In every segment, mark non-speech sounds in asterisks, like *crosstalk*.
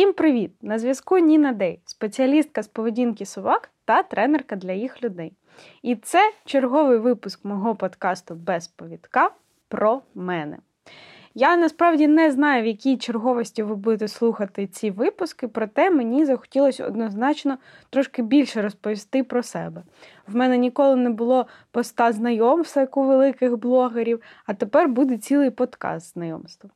Всім привіт! На зв'язку Ніна Дей, спеціалістка з поведінки собак та тренерка для їх людей. І це черговий випуск мого подкасту без повідка про мене. Я насправді не знаю, в якій черговості ви будете слухати ці випуски, проте мені захотілося однозначно трошки більше розповісти про себе. В мене ніколи не було поста знайомства, як у великих блогерів, а тепер буде цілий подкаст знайомства.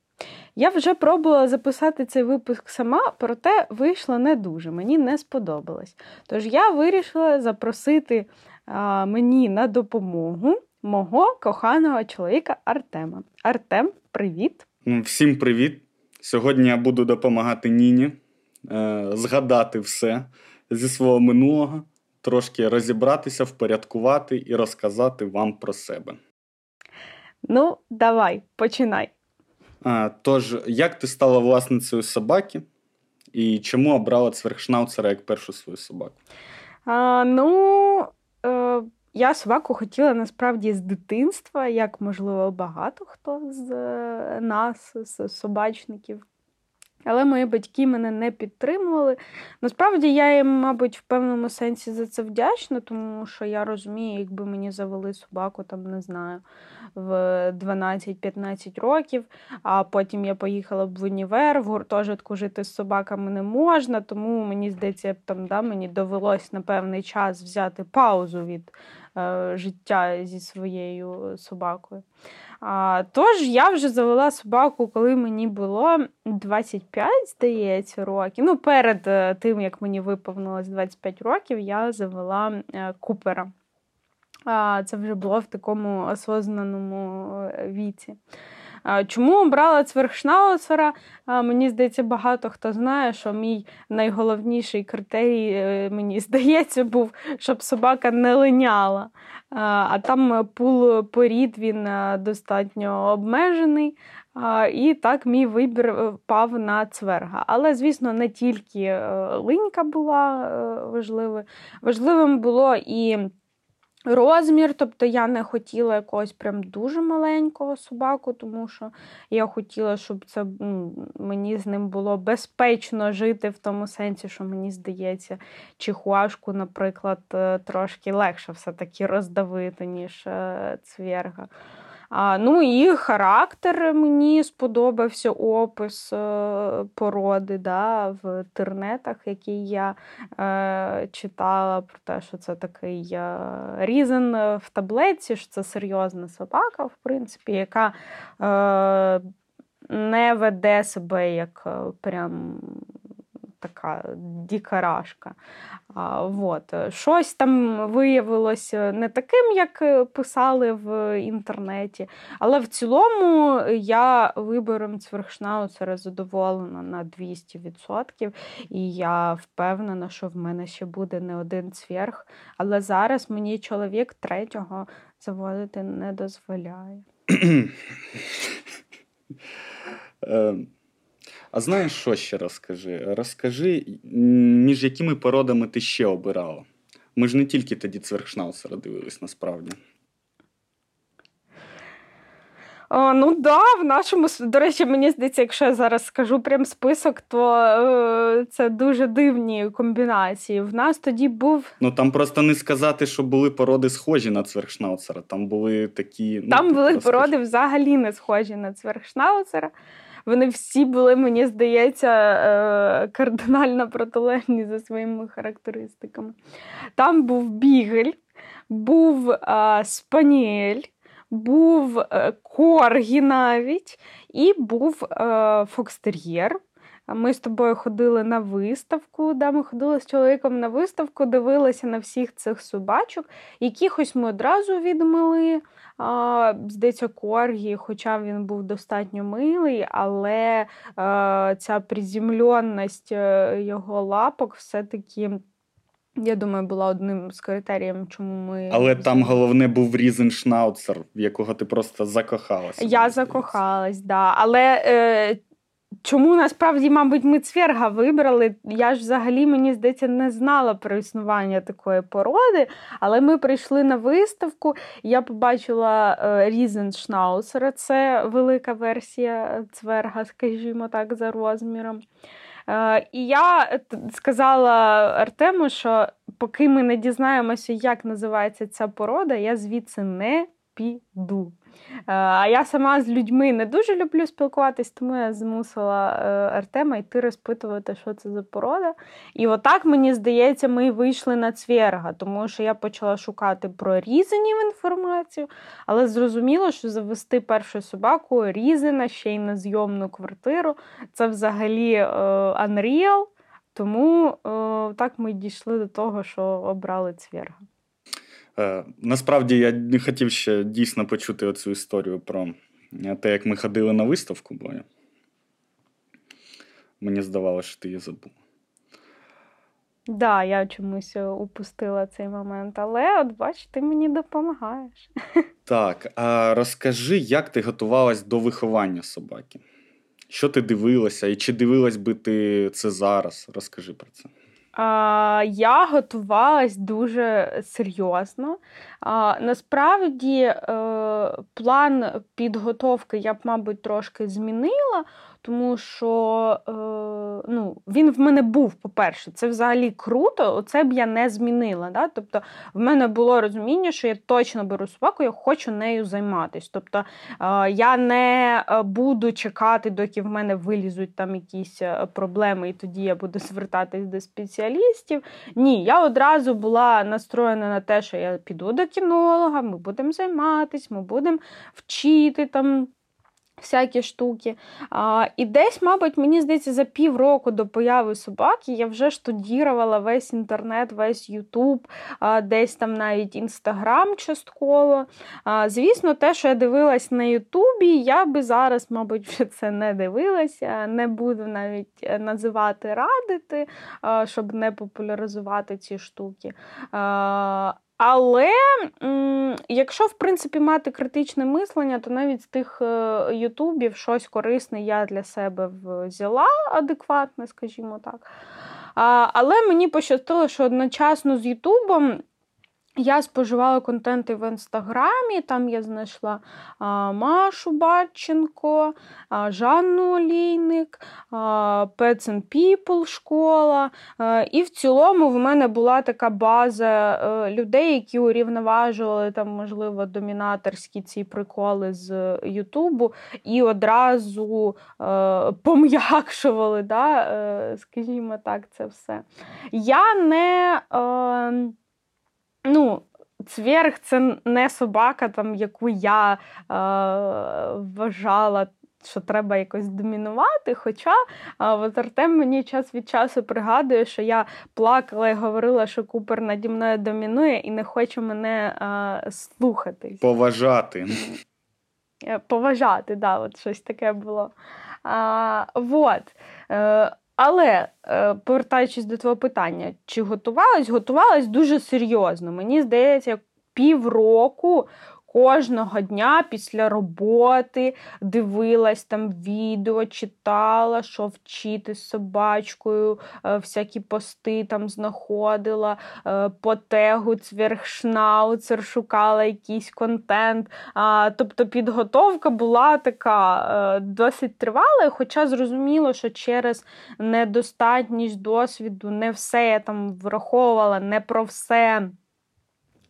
Я вже пробувала записати цей випуск сама, проте вийшло не дуже, мені не сподобалось. Тож я вирішила запросити а, мені на допомогу мого коханого чоловіка Артема. Артем, привіт! Всім привіт! Сьогодні я буду допомагати Ніні е, згадати все зі свого минулого, трошки розібратися, впорядкувати і розказати вам про себе. Ну, давай, починай. Тож, як ти стала власницею собаки і чому обрала цверхшнауцера як першу свою собаку? А, Ну, е, я собаку хотіла насправді з дитинства, як можливо багато хто з е, нас, з собачників. Але мої батьки мене не підтримували. Насправді я їм, мабуть, в певному сенсі за це вдячна, тому що я розумію, якби мені завели собаку, там не знаю, в 12-15 років, а потім я поїхала б в універ, в гуртожитку жити з собаками не можна, тому мені здається, там да, мені довелось на певний час взяти паузу від життя зі своєю собакою. А, Тож я вже завела собаку, коли мені було 25, здається, років. Ну, перед е, тим, як мені виповнилось 25 років, я завела е, купера. Це вже було в такому осознаному е, віці. Чому обрала цверхшнауцера? Мені здається, багато хто знає, що мій найголовніший критерій, мені здається, був, щоб собака не линяла. А там пул порід він достатньо обмежений. І так мій вибір е, впав на цверга. Але, звісно, не тільки е, линька була е, важливою. Важливим було і розмір. Тобто я не хотіла якогось прям дуже маленького собаку, тому що я хотіла, щоб це мені з ним було безпечно жити в тому сенсі, що мені здається, чихуашку, наприклад, трошки легше все-таки роздавити, ніж цверга. Ну і характер мені сподобався опис е, породи да, в інтернетах, який я е, читала про те, що це такий е, різен в таблиці, що це серйозна собака, в принципі, яка е, не веде себе як е, прям така дікарашка. Вот. Щось там виявилося не таким, як писали в інтернеті. Але в цілому я вибором цверхшнауцера задоволена на 200%. І я впевнена, що в мене ще буде не один цверг. Але зараз мені чоловік третього заводити не дозволяє. А знаєш, що ще розкажи? Розкажи, між якими породами ти ще обирала? Ми ж не тільки тоді цверхшнауцера дивились насправді. О, Ну да, в нашому до речі, мені здається, якщо я зараз скажу прям список, то е, це дуже дивні комбінації. В нас тоді був. Ну там просто не сказати, що були породи схожі на цверхшнауцера. Там були такі. Ну, Там були розкажи. породи взагалі не схожі на цверхшнауцера. Вони всі були, мені здається, е, кардинально протилежні за своїми характеристиками. Там був бігель, був е, спаніель, був е, коргі навіть, і був фокстер'єр. Ми з тобою ходили на виставку, да, ми ходили з чоловіком на виставку, дивилися на всіх цих собачок. Якихось ми одразу відмили. А, Здається, Коргі, хоча він був достатньо милий, але а, ця приземленість е, його лапок все-таки. Я думаю, була одним з критеріїв, чому ми. Але там головне був Різеншнауцер, в якого ти просто закохалася. Я закохалась, так. Да. Але е, Чому насправді, мабуть, ми цверга вибрали? Я ж взагалі, мені здається, не знала про існування такої породи, але ми прийшли на виставку, я побачила е, Різеншнаусера, це велика версія цверга, скажімо так, за розміром. Е, І я сказала Артему, що поки ми не дізнаємося, як називається ця порода, я звідси не піду. Е, а я сама з людьми не дуже люблю спілкуватись, тому я змусила е, Артема йти розпитувати, що це за порода. І отак, мені здається, ми вийшли на цверга, тому що я почала шукати про різанів інформацію, але зрозуміло, що завести першу собаку різана ще й на зйомну квартиру. Це взагалі е, Unreal. Тому так ми дійшли до того, що обрали цверга. Е, насправді я не хотів ще дійсно почути оцю історію про е, те, як ми ходили на виставку, бо мені здавалося, що ти її забув. Так, да, я чомусь упустила цей момент, але от бач, ти мені допомагаєш. *laughs* Так, а розкажи, як ти готувалась до виховання собаки? Що ти дивилася, і чи дивилась би ти це зараз? Розкажи про це. Я готувалась дуже серйозно. Насправді, е, план підготовки я б, мабуть, трошки змінила, тому що е, ну, він в мене був, по-перше, це взагалі круто, оце б я не змінила. Да? Тобто в мене було розуміння, що я точно беру собаку, я хочу нею займатися. Тобто е, я не е, буду чекати, доки в мене вилізуть там якісь е, проблеми, і тоді я буду звертатись до спеціалістів. Ні, я одразу була настроєна на те, що я піду до кінолога, ми будемо займатися, ми будемо вчити там всякі штуки. А, І десь, мабуть, мені здається, за півроку до появи собаки я вже штудірувала весь інтернет, весь Ютуб, десь там навіть Інстаграм частково. А, Звісно, те, що я дивилась на Ютубі, я би зараз, мабуть, вже це не дивилася, не буду навіть е, називати радити, щоб не популяризувати ці штуки. Але якщо, в принципі, мати критичне мислення, то навіть з тих е, ютубів щось корисне я для себе взяла адекватне, скажімо так. Але мені пощастило, що одночасно з Ютубом я споживала контенти в інстаграмі, там я знайшла а, Машу Батченко, а, Жанну Олійник, а, Pets and People школа. А, і в цілому в мене була така база а, е, людей, які урівноважували там, можливо, домінаторські ці приколи з Ютубу і одразу а, е, пом'якшували, да, е, скажімо так, це все. Я не. Ну, цверг це не собака, там, яку я е, вважала. Що треба якось домінувати. Хоча а, от Артем мені час від часу пригадує, що я плакала і говорила, що Купер наді мною домінує і не хоче мене а, слухати. Поважати. Е, поважати, да, от щось таке було. А, вот. Але, е, повертаючись до твого питання, чи готувалась? Готувалась дуже серйозно. Мені здається, півроку кожного дня після роботи дивилась там відео, читала, що вчити з собачкою, е, всякі пости там знаходила, е, по тегу цвірхшнауцер, шукала якийсь контент. Тобто підготовка була така е, досить тривала, хоча зрозуміло, що через недостатність досвіду не все я там враховувала, не про все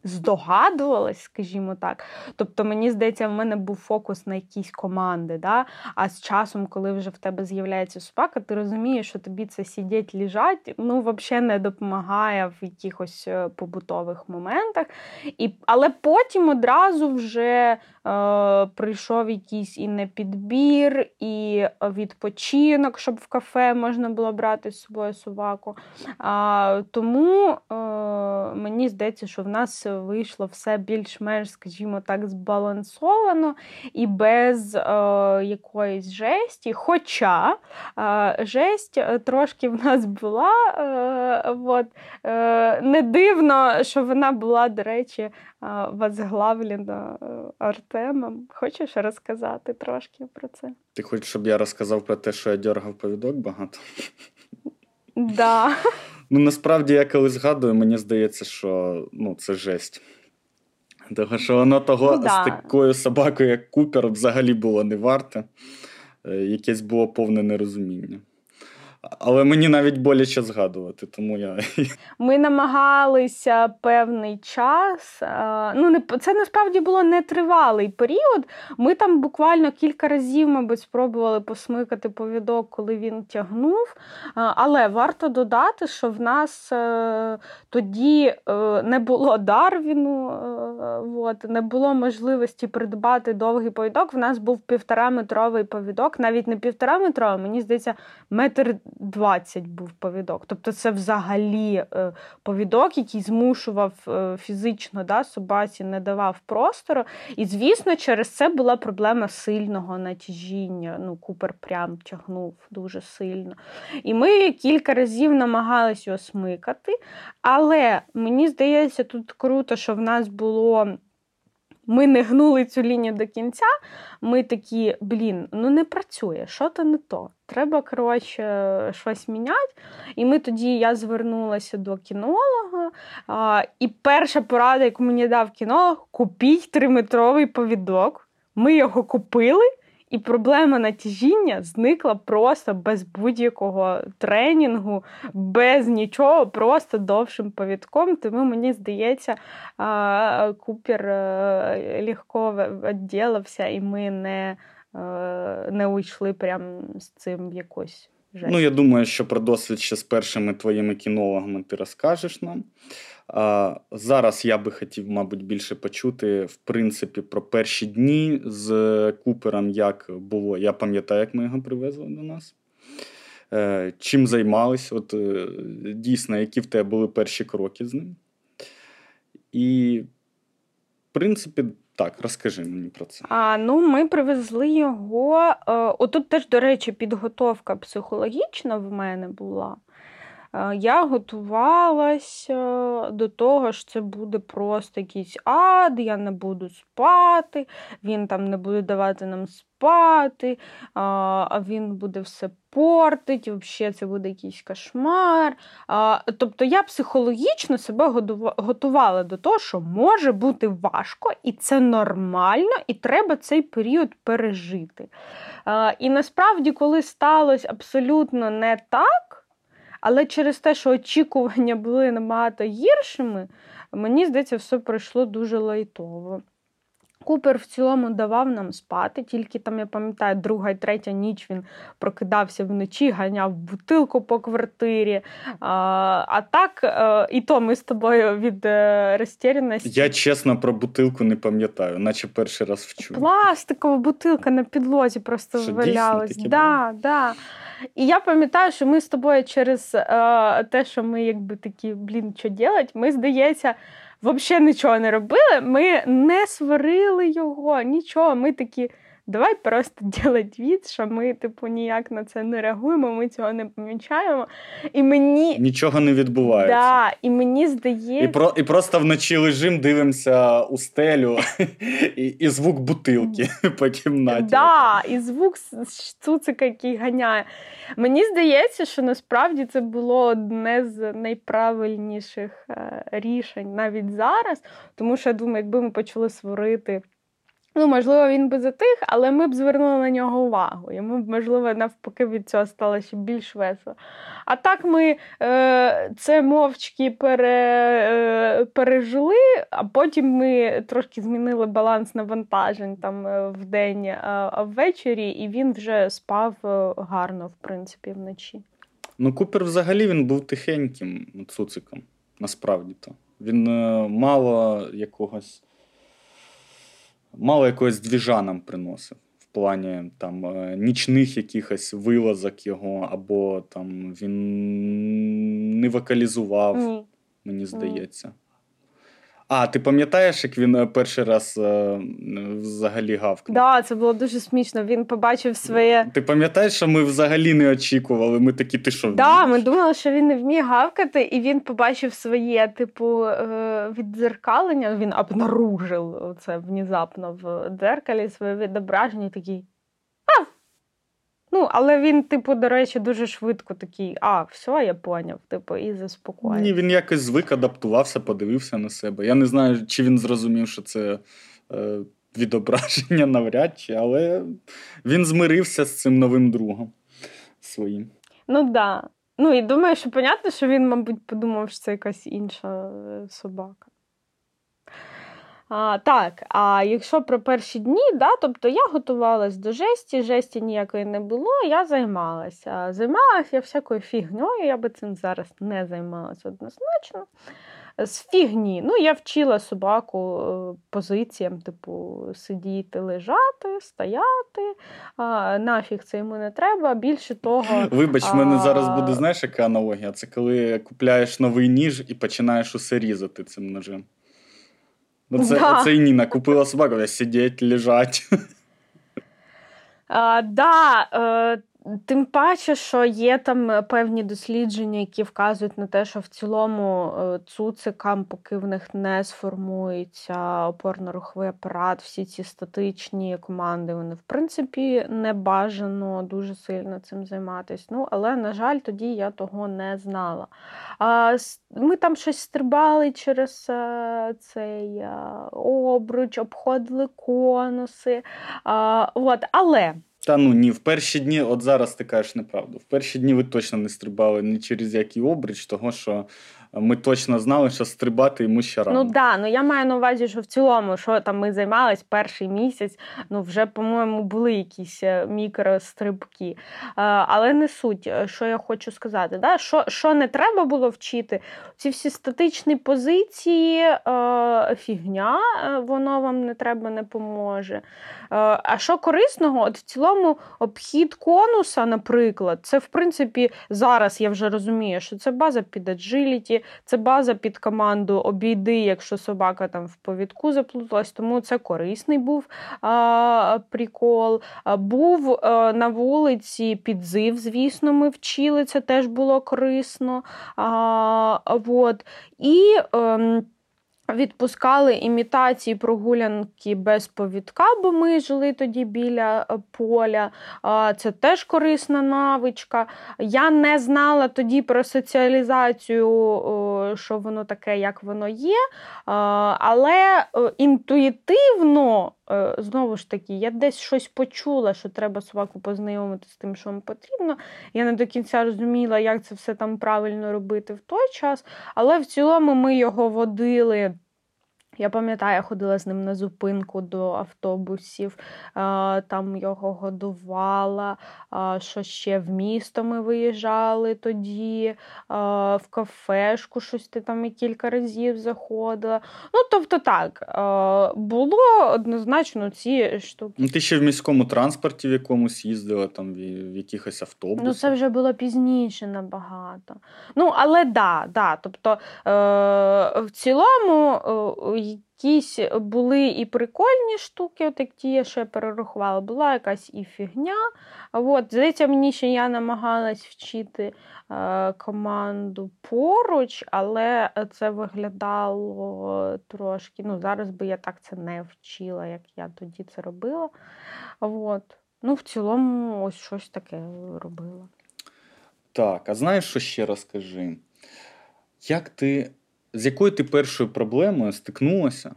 здогадувалась, скажімо так. Тобто, мені здається, в мене був фокус на якісь команди. Да? А з часом, коли вже в тебе з'являється собака, ти розумієш, що тобі це сидять, лежать, ну, взагалі не допомагає в якихось е, побутових моментах. І, Але потім одразу вже е, прийшов якийсь і непідбір, і відпочинок, щоб в кафе можна було брати з собою собаку. А, Тому е, мені здається, що в нас вийшло все більш-менш, скажімо так, збалансовано і без е, якоїсь жесті. Хоча е, жесть е, трошки в нас була, е, от, е, не дивно, що вона була, до речі, е, возглавлена Артемом. Хочеш розказати трошки про це? Ти хочеш, щоб я розказав про те, що я дергав повідок багато? Да. Ну, насправді, я коли згадую, мені здається, що ну, це жесть. Тому що воно того ну, да. з такою собакою, як Купер, взагалі було не варте. Е, якесь було повне нерозуміння. Але мені навіть боляче згадувати, тому я. Ми намагалися певний час. Ну, не це насправді було не тривалий період. Ми там буквально кілька разів, мабуть, спробували посмикати повідок, коли він тягнув. Але варто додати, що в нас е, тоді е, не було Дарвіну, е, не було можливості придбати довгий повідок. В нас був півтораметровий повідок, навіть не півтораметровий, мені здається, метр 20 був повідок. Тобто це взагалі е, повідок, який змушував е, фізично да, собаці, не давав простору. І, звісно, через це була проблема сильного натяжіння. Ну, Купер прям тягнув дуже сильно. І ми кілька разів намагалися його смикати. Але мені здається, тут круто, що в нас було. Ми не гнули цю лінію до кінця. Ми такі, блін, ну не працює, що то не то. Треба, коротше, щось міняти. І ми тоді я звернулася до кінолога. А, І перша порада, яку мені дав кінолог, купіть триметровий повідок. Ми його купили. І проблема натяжіння зникла просто без будь-якого тренінгу, без нічого, просто довшим повідком. Тому мені здається, Купер е, легко відділився, і ми не е, не уйшли прямо з цим в якось. Жесть. Ну, я думаю, що про досвід ще з першими твоїми кінологами ти розкажеш нам. Зараз я би хотів, мабуть, більше почути, в принципі, про перші дні з Купером, як було. Я пам'ятаю, як ми його привезли до нас. Е, Чим займались? От е, Дійсно, які в тебе були перші кроки з ним. І, в принципі, так, розкажи мені про це. А, Ну, ми привезли його. Е, отут теж, до речі, підготовка психологічна в мене була. Е, я готувалася до того, що це буде просто якийсь ад, я не буду спати, він там не буде давати нам спати, а він буде все портить, взагалі це буде якийсь кошмар. Тобто я психологічно себе готувала до того, що може бути важко, і це нормально, і треба цей період пережити. І насправді, коли сталося абсолютно не так. Але через те, що очікування були набагато гіршими, мені здається, все пройшло дуже лайтово. Купер в цілому давав нам спати, тільки там, я пам'ятаю, друга і третя ніч він прокидався вночі, ганяв бутилку по квартирі. А а так, е, і то ми з тобою від е, розтіряності. Я чесно про бутилку не пам'ятаю, наче перший раз вчу. Пластикова бутилка на підлозі просто що, валялась. Да, да. І я пам'ятаю, що ми з тобою через е, те, що ми якби такі, блін, що делать, ми, здається, взагалі нічого не робили. Ми не сварили його, нічого. Ми такі. Давай просто *laughs* делать від, що ми, типу, ніяк на це не реагуємо, ми цього не помічаємо. І мені нічого не відбувається. Да, І мені здається. І про і просто вночі лежим, дивимося у стелю, *laughs* і і звук бутилки *laughs* по кімнаті. Да, І звук цуцика, який ганяє. Мені здається, що насправді це було одне з найправильніших е, рішень навіть зараз, тому що я думаю, якби ми почали сварити. Ну, можливо, він би затих, але ми б звернули на нього увагу. Йому б, можливо, навпаки, від цього стало ще більш весело. А так ми е, це мовчки пере, е, пережили, а потім ми трошки змінили баланс навантажень там е, в день, а ввечері, і він вже спав е, гарно, в принципі, вночі. Ну, Купер взагалі він був тихеньким цуциком, насправді то. Він мало якогось мало якогось двіжа нам приносив. В плані там е, нічних якихось вилазок його, або там він не вокалізував, mm. мені здається. А, ти пам'ятаєш, як він е, перший раз е, взагалі гавкнув? Так, да, це було дуже смішно. Він побачив своє. Ти пам'ятаєш, що ми взагалі не очікували? Ми такі, ти що? Так, да, ми думали, що він не вміє гавкати, і він побачив своє, типу, е, віддзеркалення. Він обнаружив це внезапно в дзеркалі, своє відображення, такий. Ну, але він, типу, до речі, дуже швидко такий, а, все, я поняв, типу, і заспокоїв. Ні, він якось звик, адаптувався, подивився на себе. Я не знаю, чи він зрозумів, що це е, відображення навряд чи, але він змирився з цим новим другом своїм. Ну так. Да. Ну і думаю, що понятно, що він, мабуть, подумав, що це якась інша е, собака. А, Так, а якщо про перші дні, да, тобто я готувалась до жесті, жесті ніякої не було, я займалася. Займалася я всякою фігньою, я би цим зараз не займалася однозначно. З фігні. Ну, я вчила собаку е, позиціям, типу, сидіти, лежати, стояти. А, Нафіг це йому не треба. Більше того. *clears throat* Вибач, в мене зараз буде, знаєш, яка аналогія? Це коли купляєш новий ніж і починаєш усе різати цим ножем. Оце, да. оце і Ніна купила собаку, сидіти, лежать. А, да, е, Тим паче, що є там е, певні дослідження, які вказують на те, що в цілому е, цуцикам, поки в них не сформується опорно-руховий апарат, всі ці статичні команди, вони в принципі не бажано дуже сильно цим займатися. Ну, але, на жаль, тоді я того не знала. А, Ми там щось стрибали через е, цей обруч, обходили конуси. А, от, Але. Та ну ні, в перші дні, от зараз ти кажеш неправду. В перші дні ви точно не стрибали ні через який обріч, того що ми точно знали, що стрибати йому ще рано. Ну да, ну я маю на увазі, що в цілому, що там ми займались перший місяць, ну вже, по-моєму, були якісь е, мікрострибки. Але не суть, е, що я хочу сказати. Да? Що що не треба було вчити? Ці всі статичні позиції, е, фігня, воно вам не треба, не поможе. А що корисного? От в цілому обхід конуса, наприклад, це в принципі зараз я вже розумію, що це база під аджиліті, це база під команду обійди, якщо собака там в повідку заплуталась, тому це корисний був а, прикол. А, був а, на вулиці підзив, звісно, ми вчили, це теж було корисно. А, вот. І... А, ем, Відпускали імітації прогулянки без повідка, бо ми жили тоді біля е, поля. Це теж корисна навичка. Я не знала тоді про соціалізацію, що воно таке, як воно є. Але е, інтуїтивно, е, знову ж таки, я десь щось почула, що треба собаку познайомити з тим, що вам потрібно. Я не до кінця розуміла, як це все там правильно робити в той час. Але в цілому ми його водили. Я пам'ятаю, я ходила з ним на зупинку до автобусів, там його годувала, що ще в місто ми виїжджали тоді, в кафешку щось ти там і кілька разів заходила. Ну, тобто так, було однозначно ці штуки. Ну, Ти ще в міському транспорті в якомусь їздила, там в якихось автобусах. Ну, це вже було пізніше набагато. Ну, але да, да, тобто е, в цілому якісь були і прикольні штуки, от як ті, я перерахувала, була якась і фігня. От, Здається, мені ще я намагалась вчити е, команду поруч, але це виглядало трошки. Ну, Зараз би я так це не вчила, як я тоді це робила. От. Ну, В цілому, ось щось таке робила. Так, а знаєш, що ще розкажи? Як ти з якою ти першою проблемою стикнулася,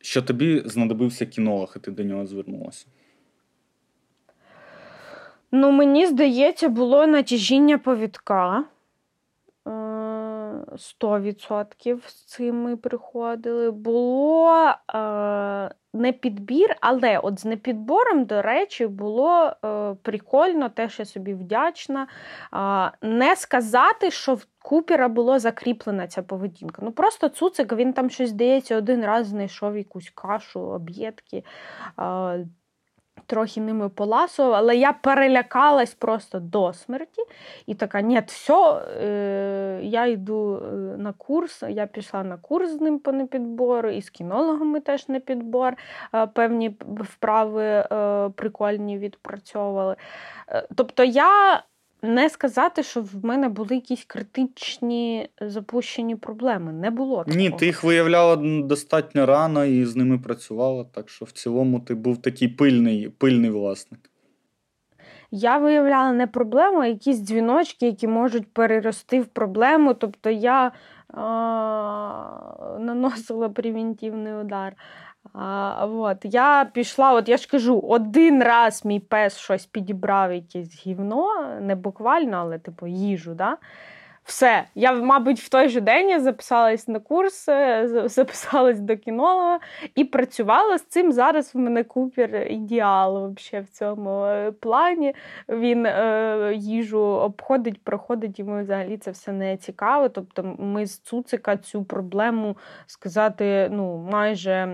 що тобі знадобився кінолог, і ти до нього звернулася? Ну, мені здається, було натяжіння повідка. 100% з цим ми приходили. Було е, не підбір, але от з непідбором, до речі, було е, прикольно, теж я собі вдячна. Е, не сказати, що в Купера було закріплена ця поведінка. Ну просто цуцик, він там щось здається, один раз знайшов якусь кашу, об'єдки. Е, трохи ними поласував, але я перелякалась просто до смерті. І така, ні, все, е, я йду е, на курс, я пішла на курс з ним по непідбору, і з кінологами теж на підбор. Е, певні вправи е, прикольні відпрацьовували. Е, тобто я не сказати, що в мене були якісь критичні запущені проблеми. Не було. такого. Ні, ти їх виявляла достатньо рано і з ними працювала, так що в цілому ти був такий пильний, пильний власник. Я виявляла не проблему, а якісь дзвіночки, які можуть перерости в проблему. Тобто я а, наносила *laughs* превентивний удар. А, от, Я пішла, от я ж кажу, один раз мій пес щось підібрав, якесь гівно, не буквально, але типу їжу. Да? Все, я, мабуть, в той же день я записалась на курс, е, записалась до кінолога і працювала з цим. Зараз в мене купер ідеал в цьому е, плані. Він е, їжу обходить, проходить, йому взагалі це все не цікаво. Тобто, ми з Цуцика цю проблему сказати, ну, майже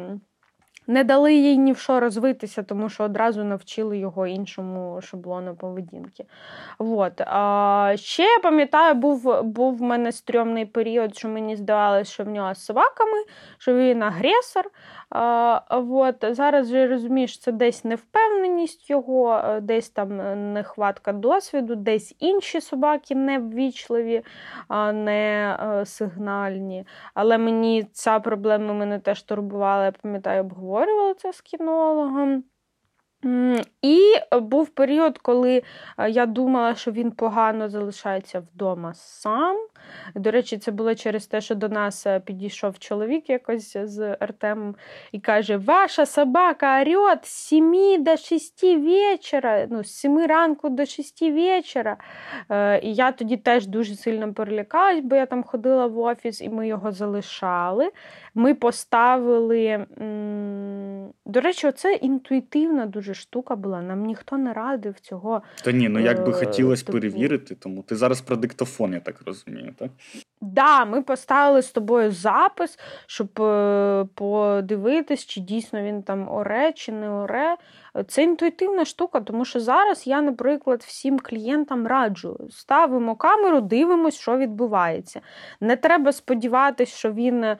не дали їй ні в що розвитися, тому що одразу навчили його іншому шаблону поведінки. От. А, Ще я пам'ятаю, був був в мене стрьомний період, що мені здавалося, що в нього з собаками, що він агресор. От. Зараз же розумієш, це десь невпевненість його, десь там нехватка досвіду, десь інші собаки не е, сигнальні. Але мені ця проблема мене теж турбувала, я пам'ятаю, обговорювала це з кінологом. І був період, коли е, я думала, що він погано залишається вдома сам. До речі, це було через те, що до нас е, підійшов чоловік якось з Артемом і каже: Ваша собака орет з 7 до 6 вечора, ну, з 7 ранку до 6 вечора. Е, і я тоді теж дуже сильно перелякалась, бо я там ходила в офіс і ми його залишали. Ми поставили. До речі, це інтуїтивна дуже штука була. Нам ніхто не радив цього. Та ні, ну як би е, хотілося типу... перевірити, тому ти зараз про диктофон, я так розумію, так? Да, ми поставили з тобою запис, щоб е, подивитись, чи дійсно він там оре, чи не оре. Це інтуїтивна штука, тому що зараз я, наприклад, всім клієнтам раджу: ставимо камеру, дивимося, що відбувається. Не треба сподіватися, що він е,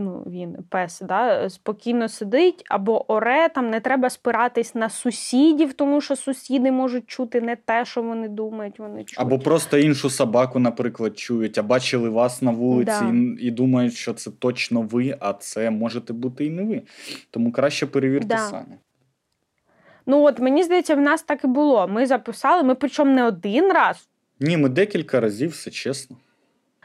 ну, він пес да, спокійно сидить або оре, там не треба спиратись на сусідів, тому що сусіди можуть чути не те, що вони думають. Вони чують. Або просто іншу собаку, наприклад, чують, а бачили вас на вулиці да. і, і думають, що це точно ви, а це можете бути і не ви. Тому краще перевірте да. самі. Ну от мені здається, в нас так і було. Ми записали, ми причому не один раз. Ні, ми декілька разів, все чесно.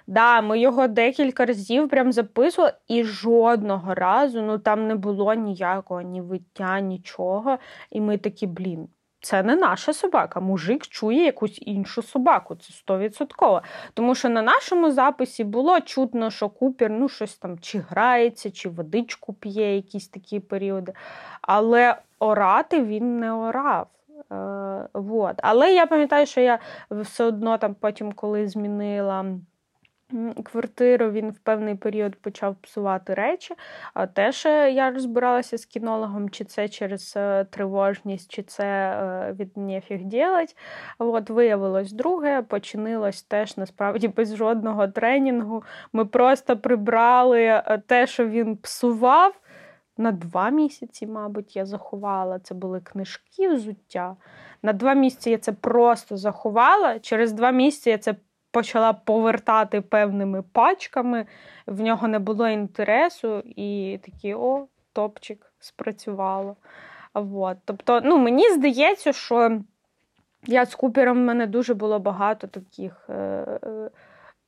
Да, ми його декілька разів прям записували, і жодного разу ну там не було ніякого ні виття, нічого. І ми такі, блін, це не наша собака. Мужик чує якусь іншу собаку. Це стовідсотково. Тому що на нашому записі було чутно, що Купер ну, щось там чи грається, чи водичку п'є, якісь такі періоди. Але орати він не орав. Е, вот. Але я пам'ятаю, що я все одно там потім, коли змінила квартиру, він в певний період почав псувати речі. А теж е, я розбиралася з кінологом, чи це через е, тривожність, чи це е, від нефіг ділать. От виявилось друге, починилось теж насправді без жодного тренінгу. Ми просто прибрали те, що він псував. На два місяці, мабуть, я заховала. Це були книжки взуття. На два місяці я це просто заховала. Через два місяці я це почала повертати певними пачками, в нього не було інтересу, і такі о, топчик спрацювало. Вот. Тобто, ну, мені здається, що я з Купером в мене дуже було багато таких. Е- е-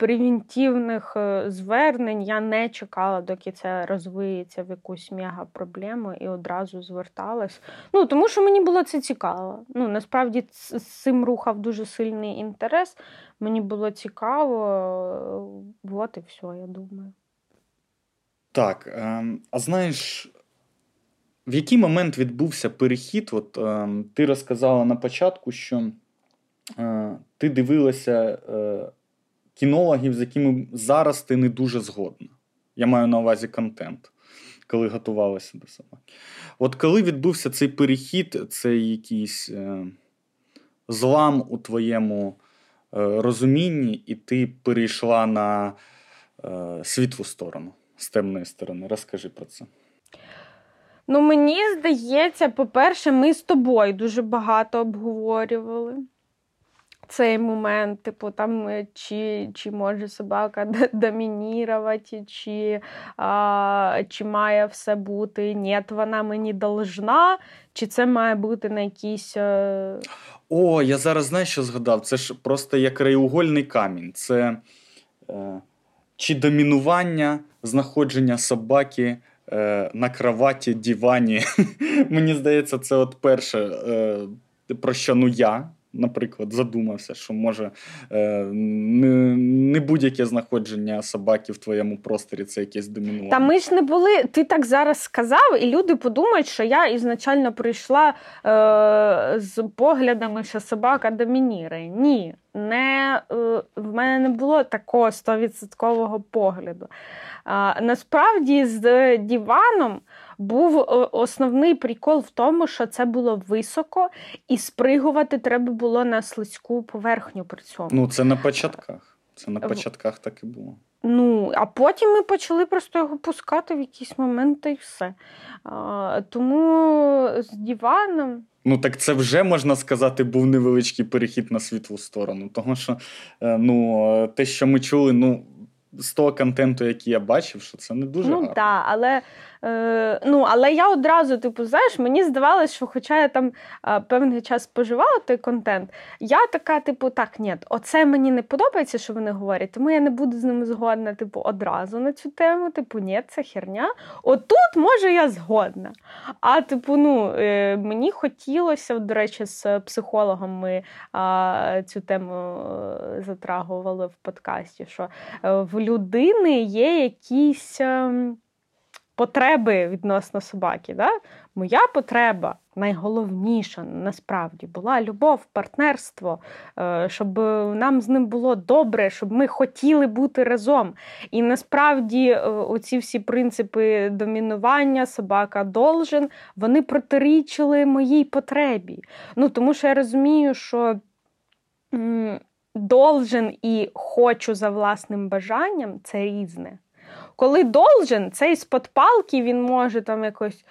превентивних е, звернень я не чекала, доки це розвиється в якусь мега проблему і одразу зверталась. Ну, Тому що мені було це цікаво. Ну, Насправді з цим рухав дуже сильний інтерес. Мені було цікаво, е, от і все, я думаю. Так, ем, а знаєш, в який момент відбувся перехід? От ем, Ти розказала на початку, що е, ти дивилася кінологів, з якими зараз ти не дуже згодна. Я маю на увазі контент, коли готувалася до собаки. От коли відбувся цей перехід, цей якийсь е, злам у твоєму е, розумінні, і ти перейшла на е, світлу сторону з темної сторони. Розкажи про це. Ну, мені здається, по-перше, ми з тобою дуже багато обговорювали цей момент, типу, там, е, чи чи може собака *laughs* домінірувати, чи чи має все бути, ні, вона мені должна, чи це має бути на якійсь. Е, О, я зараз знаю, що згадав. Це ж просто як краєугольний камінь. Це е, чи домінування знаходження собаки. е, на кроваті, дивані. *laughs* Мені здається, це от перше, про що ну я наприклад, задумався, що може е, не не будь-яке знаходження собаки в твоєму просторі це якесь домінування. Та ми ж не були. Ти так зараз сказав, і люди подумають, що я ізначально прийшла е, з поглядами, що собака домінірує. Ні, не, е, в мене не було такого стовідсоткового погляду. Е, насправді, з диваном був е, основний прикол в тому, що це було високо, і спригувати треба було на слизьку поверхню при цьому. Ну, це на початках. Це на початках так і було. Ну, а потім ми почали просто його пускати в якісь моменти і все. А, Тому з диваном. Ну, так це вже можна сказати, був невеличкий перехід на світлу сторону. Тому що е, ну, те, що ми чули, ну, з того контенту, який я бачив, що це не дуже. Ну, гарно. Ну, так, але Е, ну, Але я одразу, типу, знаєш, мені здавалося, що, хоча я там е, певний час споживала той контент, я така, типу, так, ні, оце мені не подобається, що вони говорять, тому я не буду з ними згодна, типу, одразу на цю тему. Типу, ні, це херня. Отут, може, я згодна. А типу, ну, е, мені хотілося, до речі, з психологом ми цю тему затрагували в подкасті, що в людини є якісь. Потреби відносно собаки. Да? Моя потреба найголовніша насправді була любов, партнерство, е, щоб нам з ним було добре, щоб ми хотіли бути разом. І насправді е, оці всі принципи домінування, собака должен, вони протирічили моїй потребі. Ну, Тому що я розумію, що. Должен і хочу за власним бажанням це різне. Коли должен, цей з-под палки він може там якось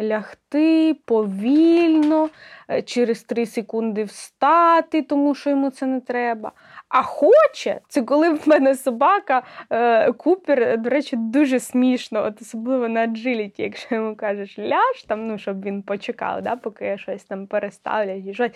лягти повільно, е, через 3 секунди встати, тому що йому це не треба. А хоче, це коли в мене собака е, Купер, до речі, дуже смішно, от особливо на аджиліті, якщо йому кажеш ляж, там, ну, щоб він почекав, да, поки я щось там переставлять і.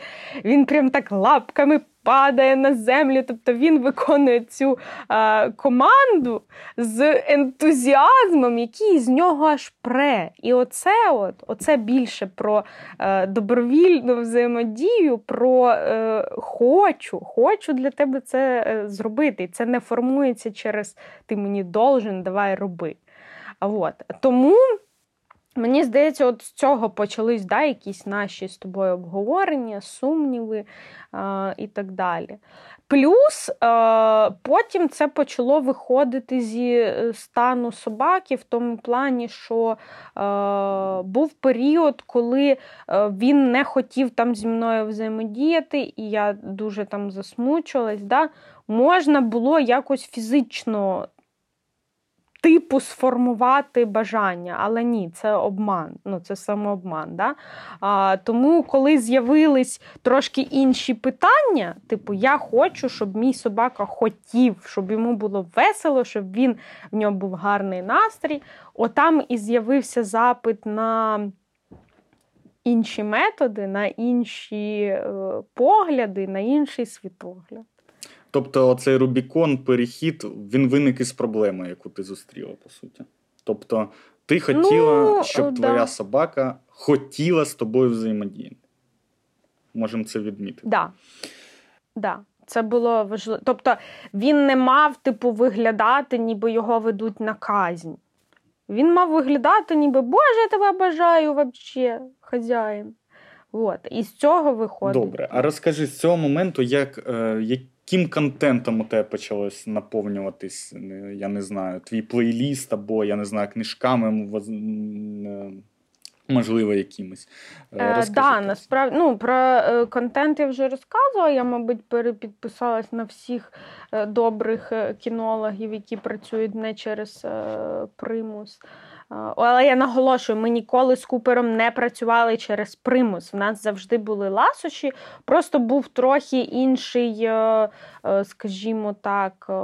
Він прям так лапками падає на землю. Тобто він виконує цю е, команду з ентузіазмом, який з нього аж пре. І оце от, оце більше про е, добровільну взаємодію, про е, хочу, хочу для тебе це е, зробити. І це не формується через ти мені должен, давай роби. От. Тому. Мені здається, от з цього почались да, якісь наші з тобою обговорення, сумніви е, і так далі. Плюс е, потім це почало виходити зі е, стану собаки в тому плані, що е, був період, коли е, він не хотів там зі мною взаємодіяти, і я дуже там засмучувалась. Да? Можна було якось фізично типу сформувати бажання, але ні, це обман, ну це самообман. Да? А, Тому, коли з'явились трошки інші питання, типу, я хочу, щоб мій собака хотів, щоб йому було весело, щоб він в нього був гарний настрій. Отам і з'явився запит на. Інші методи, на інші е, погляди, на інший світогляд. Тобто, оцей Рубікон, перехід, він виник із проблеми, яку ти зустріла, по суті. Тобто, ти хотіла, ну, щоб да. твоя собака хотіла з тобою взаємодіяти. Можемо це відмітити. Да. Да. Це було важливо. Тобто, він не мав, типу, виглядати, ніби його ведуть на казнь. Він мав виглядати, ніби Боже, я тебе бажаю, взагалі, хазяїн. От. І з цього виходить. Добре, а розкажи з цього моменту, як, е, яким контентом у тебе почалось наповнюватись, я не знаю, твій плейліст або я не знаю, книжками е, можливо, якимось. Е, да, насправді ну, Про е, контент я вже розказувала. Я, мабуть, перепідписалась на всіх е, добрих е, кінологів, які працюють не через е, примус. Але я наголошую, ми ніколи з Купером не працювали через примус. У нас завжди були ласощі, просто був трохи інший, е, е, скажімо так, е,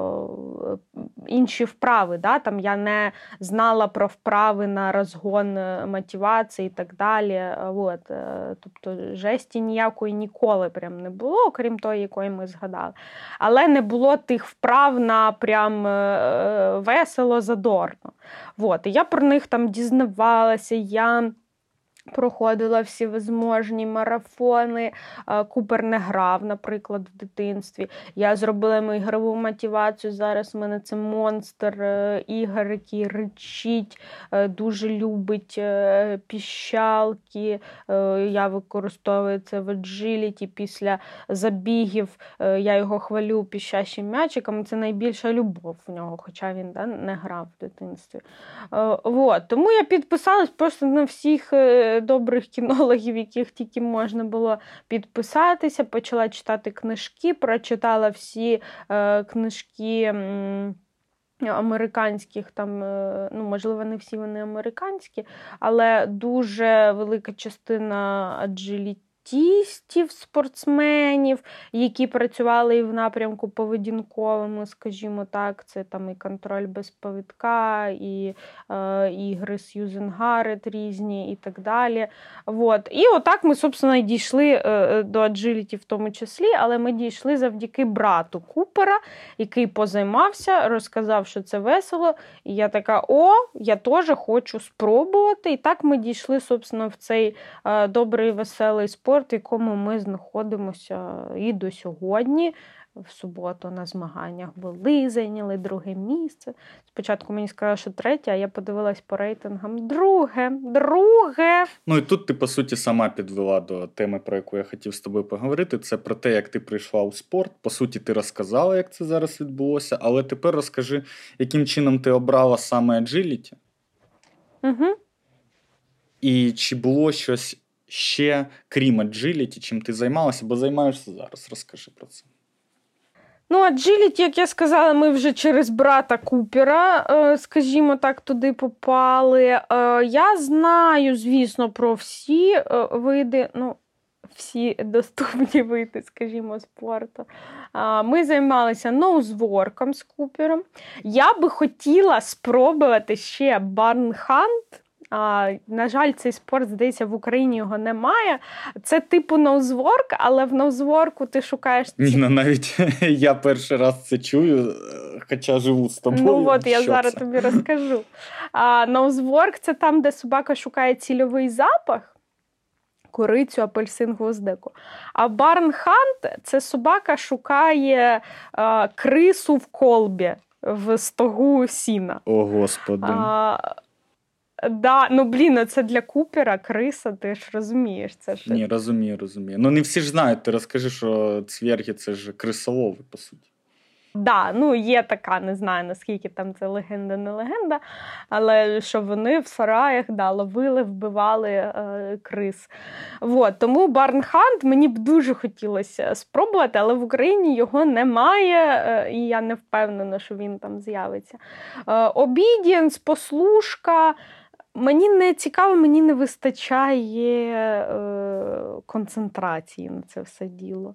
інші вправи. Да? Там Я не знала про вправи на розгон мотивації і так далі. От. Тобто жесті ніякої ніколи прям не було, окрім того, якої ми згадали. Але не було тих вправ на прям весело задорно. Вот. І я про них там дізнавалася. я... Проходила всі возможні марафони. Купер не грав, наприклад, в дитинстві. Я зробила йому ігрову мотивацію. Зараз в мене це монстр е, ігор, який речить, е, дуже любить е, піщалки. Я використовую це в аджиліті після забігів. Я його хвалю піщащим м'ячиком. Це найбільша любов в нього, хоча він да, не грав в дитинстві. Вот. Тому я підписалась просто на всіх добрих кінологів, яких тільки можна було підписатися. Почала читати книжки, прочитала всі е, книжки. Американських там, е, ну можливо, не всі вони американські, але дуже велика частина аджиліті спортистів, спортсменів, які працювали і в напрямку поведінковому, скажімо так, це там і контроль без повідка, і е, ігри з Юзенгарет різні і так далі. Вот. І отак ми, собственно, і дійшли е, е, до аджиліті в тому числі, але ми дійшли завдяки брату Купера, який позаймався, розказав, що це весело. І я така: о, я теж хочу спробувати. І так ми дійшли, собственно, в цей е, добрий веселий спорт спорт, в якому ми знаходимося і до сьогодні. В суботу на змаганнях були, зайняли друге місце. Спочатку мені сказали, що третє, а я подивилась по рейтингам. Друге, друге. Ну і тут ти, по суті, сама підвела до теми, про яку я хотів з тобою поговорити. Це про те, як ти прийшла у спорт. По суті, ти розказала, як це зараз відбулося, але тепер розкажи, яким чином ти обрала саме аджиліті. Угу. І чи було щось ще, крім аджиліті, чим ти займалася, бо займаєшся зараз. Розкажи про це. Ну, аджиліті, як я сказала, ми вже через брата Купера, е, скажімо так, туди попали. Е, я знаю, звісно, про всі е, види, ну, всі доступні види, скажімо, спорту. Ми займалися ноузворком з Купером. Я би хотіла спробувати ще барнхант. А, На жаль, цей спорт, здається, в Україні його немає. Це типу ноузворк, але в ноузворку ти шукаєш. Ну навіть *laughs* я перший раз це чую, хоча живу з тобою. Ну от я зараз це? тобі розкажу. А, Ноузворк це там, де собака шукає цільовий запах. Курицю, апельсин, гвоздику. А барнхант це собака шукає а, крису в колбі в стогу сіна. О, Господи. А, Да, ну блін, ну це для Купера криса, ти ж розумієш це ж. Ні, розумію, розумію. Ну не всі ж знають, ти розкажи, що цвірги це ж крисолови, по суті. Да, ну є така, не знаю наскільки там це легенда, не легенда, але що вони в сараях да, ловили, вбивали е, крис. Вот. Тому Барнхант мені б дуже хотілося спробувати, але в Україні його немає, е, і я не впевнена, що він там з'явиться. Обідієнс, послушка. Мені не цікаво, мені не вистачає е, концентрації на це все діло.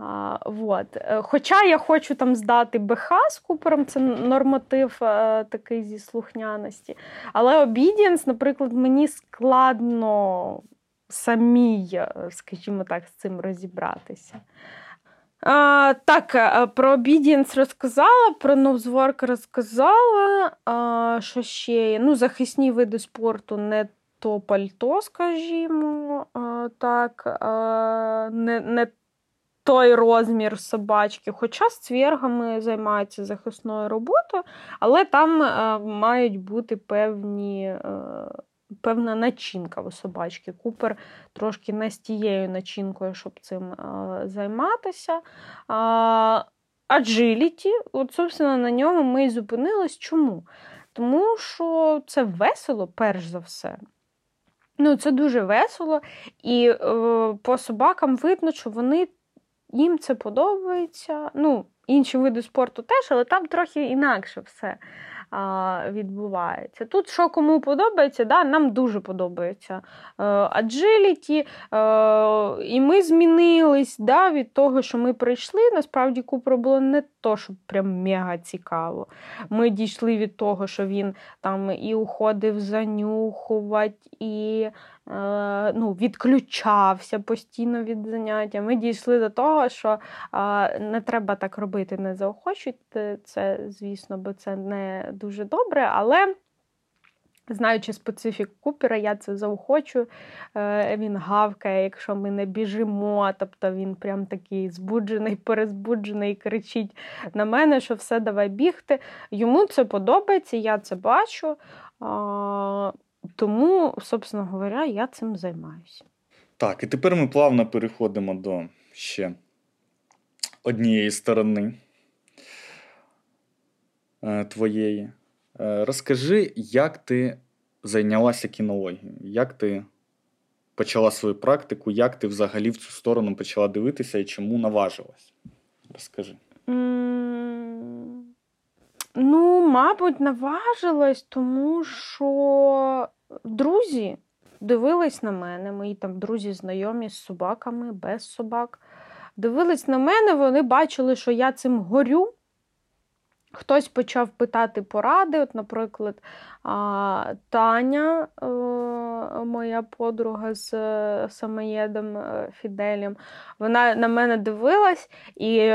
А, вот. Е, хоча я хочу там здати БХ з купером, це норматив е, такий зі слухняності. Але обідієнс, наприклад, мені складно самій, е, скажімо так, з цим розібратися. А, Так, е, про Obedience розказала, про Новзворк розказала. А, Що ще? Ну, Захисні види спорту не то пальто, скажімо. А, так, а, не, не той розмір собачки. Хоча з цвергами займаються захисною роботою, але там а, мають бути певні. А, е, певна начинка у собачки. Купер трошки не з тією начинкою, щоб цим займатися. А, Agility, от, собственно, на ньому ми і зупинились. Чому? Тому що це весело, перш за все. Ну, Це дуже весело, і е, по собакам видно, що вони їм це подобається. Ну, Інші види спорту теж, але там трохи інакше все відбувається. Тут що кому подобається, да, нам дуже подобається аджиліті, е, і ми змінились да, від того, що ми прийшли. Насправді Купро було не то, що прям мега цікаво. Ми дійшли від того, що він там і уходив занюхувати, і Е, ну, відключався постійно від заняття. Ми дійшли до того, що не треба так робити, не заохочуйте це, звісно, бо це не дуже добре. Але Знаючи специфіку Купера, я це заохочу. Е, він гавкає, якщо ми не біжимо. Тобто він прям такий збуджений, *laughs* перезбуджений, кричить на мене, що все, давай бігти. Йому це подобається, я це бачу. Тому, собственно говоря, я цим займаюся. Так, і тепер ми плавно переходимо до ще однієї сторони е, твоєї. Е, розкажи, як ти зайнялася кінологією, як ти почала свою практику, як ти взагалі в цю сторону почала дивитися і чому наважилась? Розкажи. Ну, мабуть, наважилась, тому що друзі дивились на мене, мої там друзі знайомі з собаками, без собак. Дивились на мене, вони бачили, що я цим горю. Хтось почав питати поради. От, наприклад, Таня, е, моя подруга з е, самоєдом е, Фіделем, вона на мене дивилась, і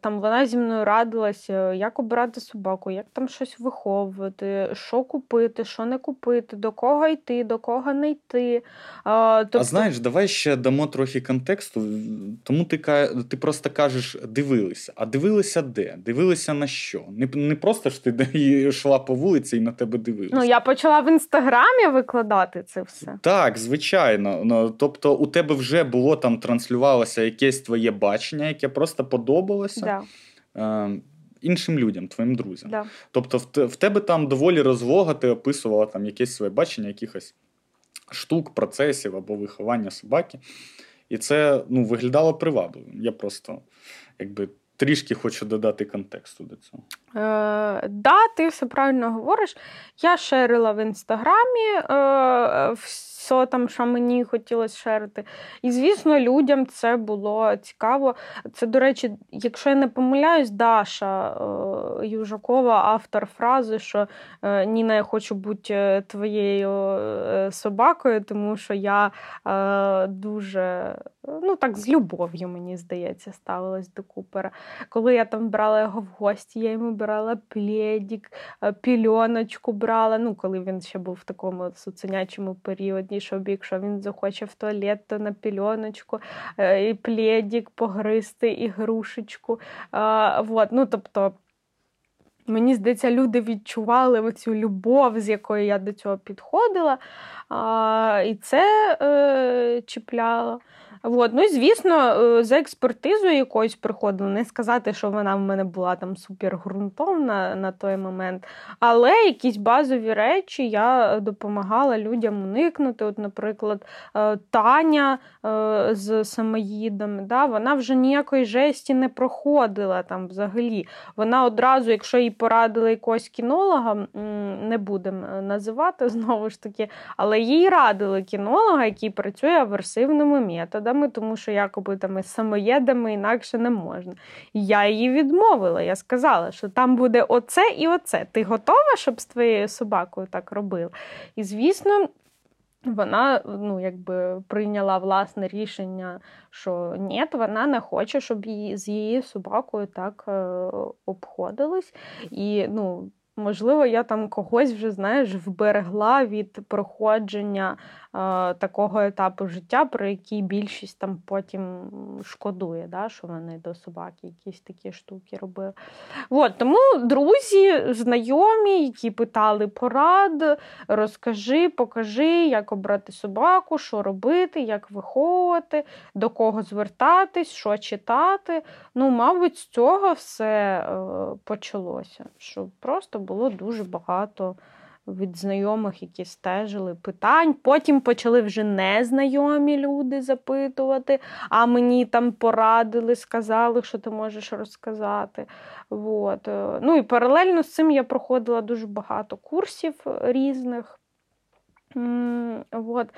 там вона зі мною радилася, як обирати собаку, як там щось виховувати, що купити, що не купити, до кого йти, до кого не йти. Тобто... А знаєш, давай ще дамо трохи контексту. Тому ти ти просто кажеш дивилися. А дивилися де? Дивилися на що? Не не просто ж ти йшла по вулиці і на тебе дивилися. Ну, я почала в інстаграмі викладати це все. Так, звичайно. Ну, Тобто, у тебе вже було там транслювалося якесь твоє бачення, яке просто подобалося. Да. Е, Іншим людям, твоїм друзям. Да. Тобто, в, в тебе там доволі розлога, ти описувала там якесь своє бачення, якихось штук, процесів або виховання собаки. І це ну, виглядало привабливим. Я просто якби трішки хочу додати контексту до цього. Е, Да, ти все правильно говориш. Я шерила в інстаграмі е, все там, що мені хотілося шерити. І, звісно, людям це було цікаво. Це, до речі, якщо я не помиляюсь, Даша е, Южакова, автор фрази, що е, Ніна, я хочу бути е, твоєю собакою, тому що я дуже ну так з любов'ю, мені здається, ставилась до Купера. Коли я там брала його в гості, я йому брала плєдік, пільоночку брала. Ну, коли він ще був в такому суценячому періоді, щоб якщо він захоче в туалет, то на пільоночку, е, і плєдік погризти, і грушечку. Вот. Ну, тобто, Мені здається, люди відчували оцю любов, з якою я до цього підходила, і це е, чіпляло. От. Ну і звісно, е, за експертизою якоюсь приходила. Не сказати, що вона в мене була там супергрунтовна на той момент. Але якісь базові речі я допомагала людям уникнути. От, Наприклад, е, Таня е, з самоїдом, да, вона вже ніякої жесті не проходила там взагалі. Вона одразу, якщо їй порадили якогось кінолога, не будемо називати *laughs* знову ж таки, але їй радили кінолога, який працює аверсивними методами самоїдами, тому що якоби там із самоєдами інакше не можна. І я її відмовила. Я сказала, що там буде оце і оце. Ти готова, щоб з твоєю собакою так робила? І звісно. Вона ну, якби прийняла власне рішення, що ні, вона не хоче, щоб її з її собакою так е, обходились. І ну, можливо, я там когось вже знаєш вберегла від проходження Е, такого етапу життя, про який більшість там потім шкодує, да, що вони до собаки якісь такі штуки робили. От, Тому друзі, знайомі, які питали порад, розкажи, покажи, як обрати собаку, що робити, як виховувати, до кого звертатись, що читати. Ну, Мабуть, з цього все е, почалося. Що просто було дуже багато від знайомих, які стежили питань. Потім почали вже незнайомі люди запитувати, а мені там порадили, сказали, що ти можеш розказати. От. Е, ну і паралельно з цим я проходила дуже багато курсів різних. От.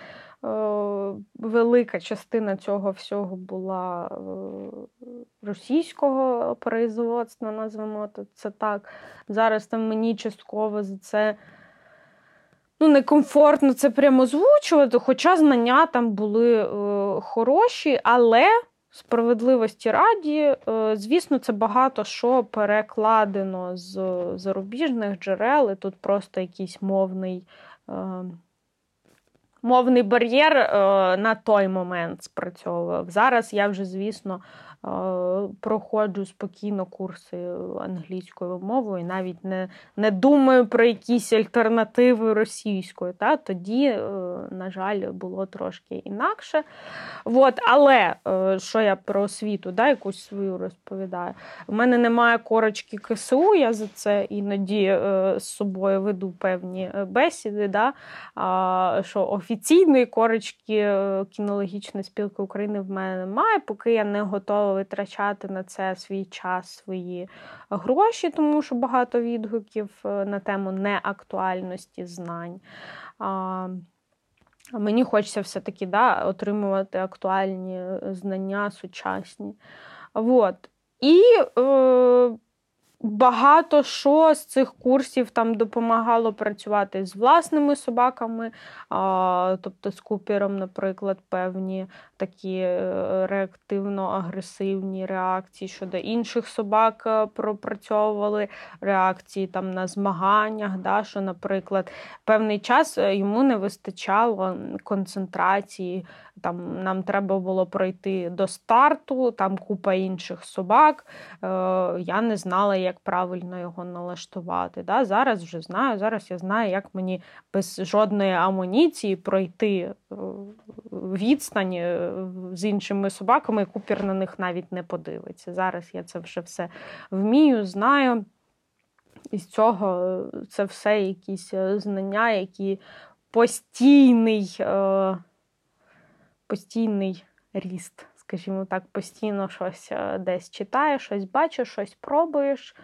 Е, велика частина цього всього була е, російського производства, назвемо це так. Зараз там мені частково за це ну, некомфортно це прямо озвучувати, хоча знання там були е, хороші, але Справедливості раді, е, звісно, це багато що перекладено з зарубіжних джерел, і тут просто якийсь мовний е, мовний бар'єр на той момент спрацьовував. Зараз я вже, звісно, проходжу спокійно курси англійською мовою, навіть не не думаю про якісь альтернативи російської. Та? Тоді, е, на жаль, було трошки інакше. От, Але е, що я про освіту да, якусь свою розповідаю? У мене немає корочки КСУ, я за це іноді е, з собою веду певні бесіди. Да? Що офіційної корочки кінологічної спілки України в мене немає, поки я не готова витрачати на це свій час, свої гроші, тому що багато відгуків е, на тему неактуальності знань. Мені хочеться все-таки да, отримувати актуальні е, знання сучасні. Вот. І е, Багато що з цих курсів там допомагало працювати з власними собаками, а, тобто з купіром, наприклад, певні такі е, реактивно-агресивні реакції щодо інших собак е, пропрацьовували реакції там на змаганнях, да, що, наприклад, певний час е, йому не вистачало концентрації. Там Нам треба було пройти до старту, там купа інших собак. Е, Я не знала, як правильно його налаштувати. Да? Зараз вже знаю. Зараз я знаю, як мені без жодної амуніції пройти е, відстань е, з іншими собаками, і купір на них навіть не подивиться. Зараз я це вже все вмію, знаю. І з цього е, це все якісь знання, які постійний постійний ріст, скажімо так, постійно щось е, десь читаєш, щось бачиш, щось пробуєш.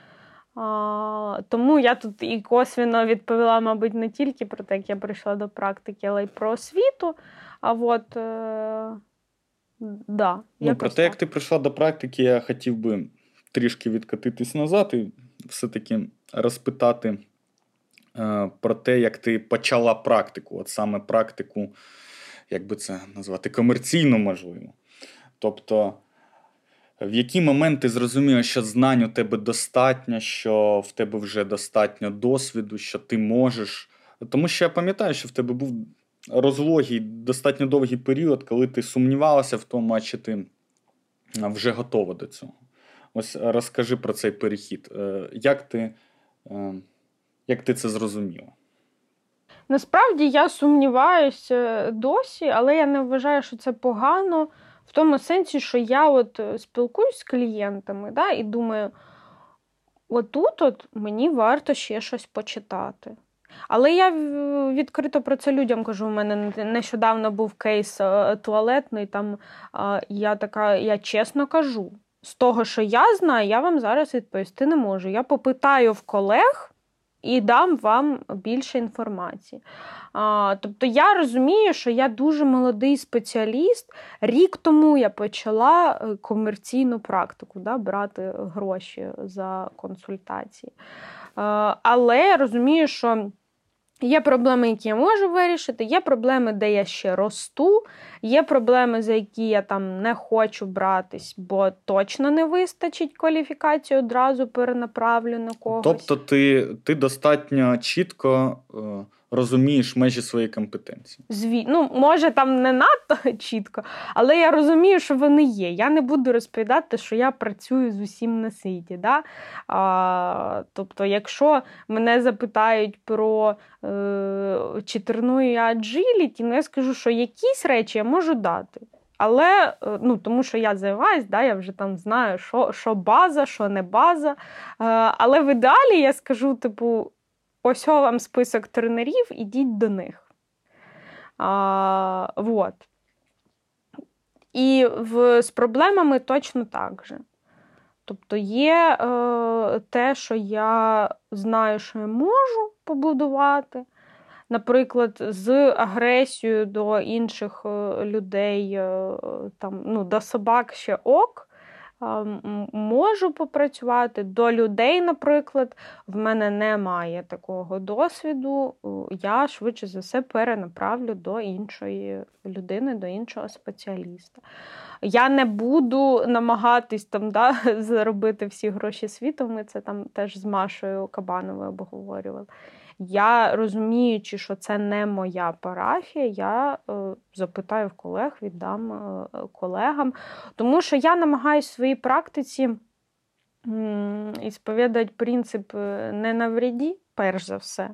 А, Тому я тут і косвіно відповіла, мабуть, не тільки про те, як я прийшла до практики, але й про освіту. А от е, да, ну, про те, як ти прийшла до практики, я хотів би трішки відкатитись назад і все-таки розпитати е, про те, як ти почала практику, от саме практику як би це назвати, комерційно можливо. Тобто, в які моменти зрозуміло, що знань у тебе достатньо, що в тебе вже достатньо досвіду, що ти можеш. Тому що я пам'ятаю, що в тебе був розлогий, достатньо довгий період, коли ти сумнівалася в тому, а чи ти вже готова до цього. Ось розкажи про цей перехід. Е, як ти, е, Як ти це зрозуміла? Насправді я сумніваюся досі, але я не вважаю, що це погано в тому сенсі, що я от е, спілкуюсь з клієнтами да, і думаю, отут от мені варто ще щось почитати. Але я відкрито про це людям кажу. У мене нещодавно був кейс е, туалетний. Там я така, я чесно кажу, з того, що я знаю, я вам зараз відповісти не можу. Я попитаю в колег і дам вам більше інформації. А, Тобто я розумію, що я дуже молодий спеціаліст. Рік тому я почала е, комерційну практику, да, брати гроші за консультації. А, але розумію, що. Є проблеми, які я можу вирішити, є проблеми, де я ще росту, є проблеми, за які я там не хочу братись, бо точно не вистачить кваліфікації одразу перенаправлю на когось. Тобто ти ти достатньо чітко. Розумієш межі своєї компетенції. Зві... Ну, може, там не надто чітко, але я розумію, що вони є. Я не буду розповідати, що я працюю з усім на світі. Да? А, Тобто, якщо мене запитають про е, читерну і аджиліті, ну я скажу, що якісь речі я можу дати. Але е, ну, тому що я займаюсь, да, я вже там знаю, що що база, що не база. Е, але в ідеалі я скажу, типу, ось вам список тренерів, ідіть до них. А, вот. І в, з проблемами точно так же. Тобто є е, те, що я знаю, що я можу побудувати. Наприклад, з агресією до інших е, людей, е, там, ну, до собак ще ок. Можу попрацювати до людей, наприклад, в мене немає такого досвіду, я швидше за все перенаправлю до іншої людини, до іншого спеціаліста. Я не буду намагатись там да, *laughs* заробити всі гроші світу. Ми це там теж з Машою Кабановою обговорювали. Я розуміючи, що це не моя парафія, я е, запитаю в колег, віддам е, колегам. Тому що я намагаюся в своїй практиці і сповідати принцип е, не навряді, перш за все.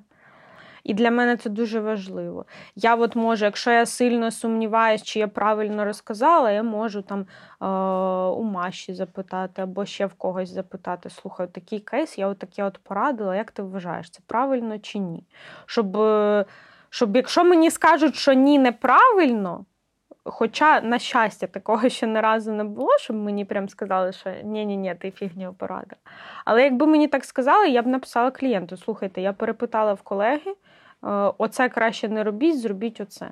І для мене це дуже важливо. Я от можу, якщо я сильно сумніваюся, чи я правильно розказала, я можу там е- у Маші запитати або ще в когось запитати: слухай, такий кейс, я отаке от порадила, як ти вважаєш, це правильно чи ні? Щоб, е, щоб якщо мені скажуть, що ні, неправильно. Хоча, на щастя, такого ще не разу не було, щоб мені прям сказали, що ні-ні-ні, ти фігню порадила. Але якби мені так сказали, я б написала клієнту: слухайте, я перепитала в колеги, оце краще не робіть, зробіть оце.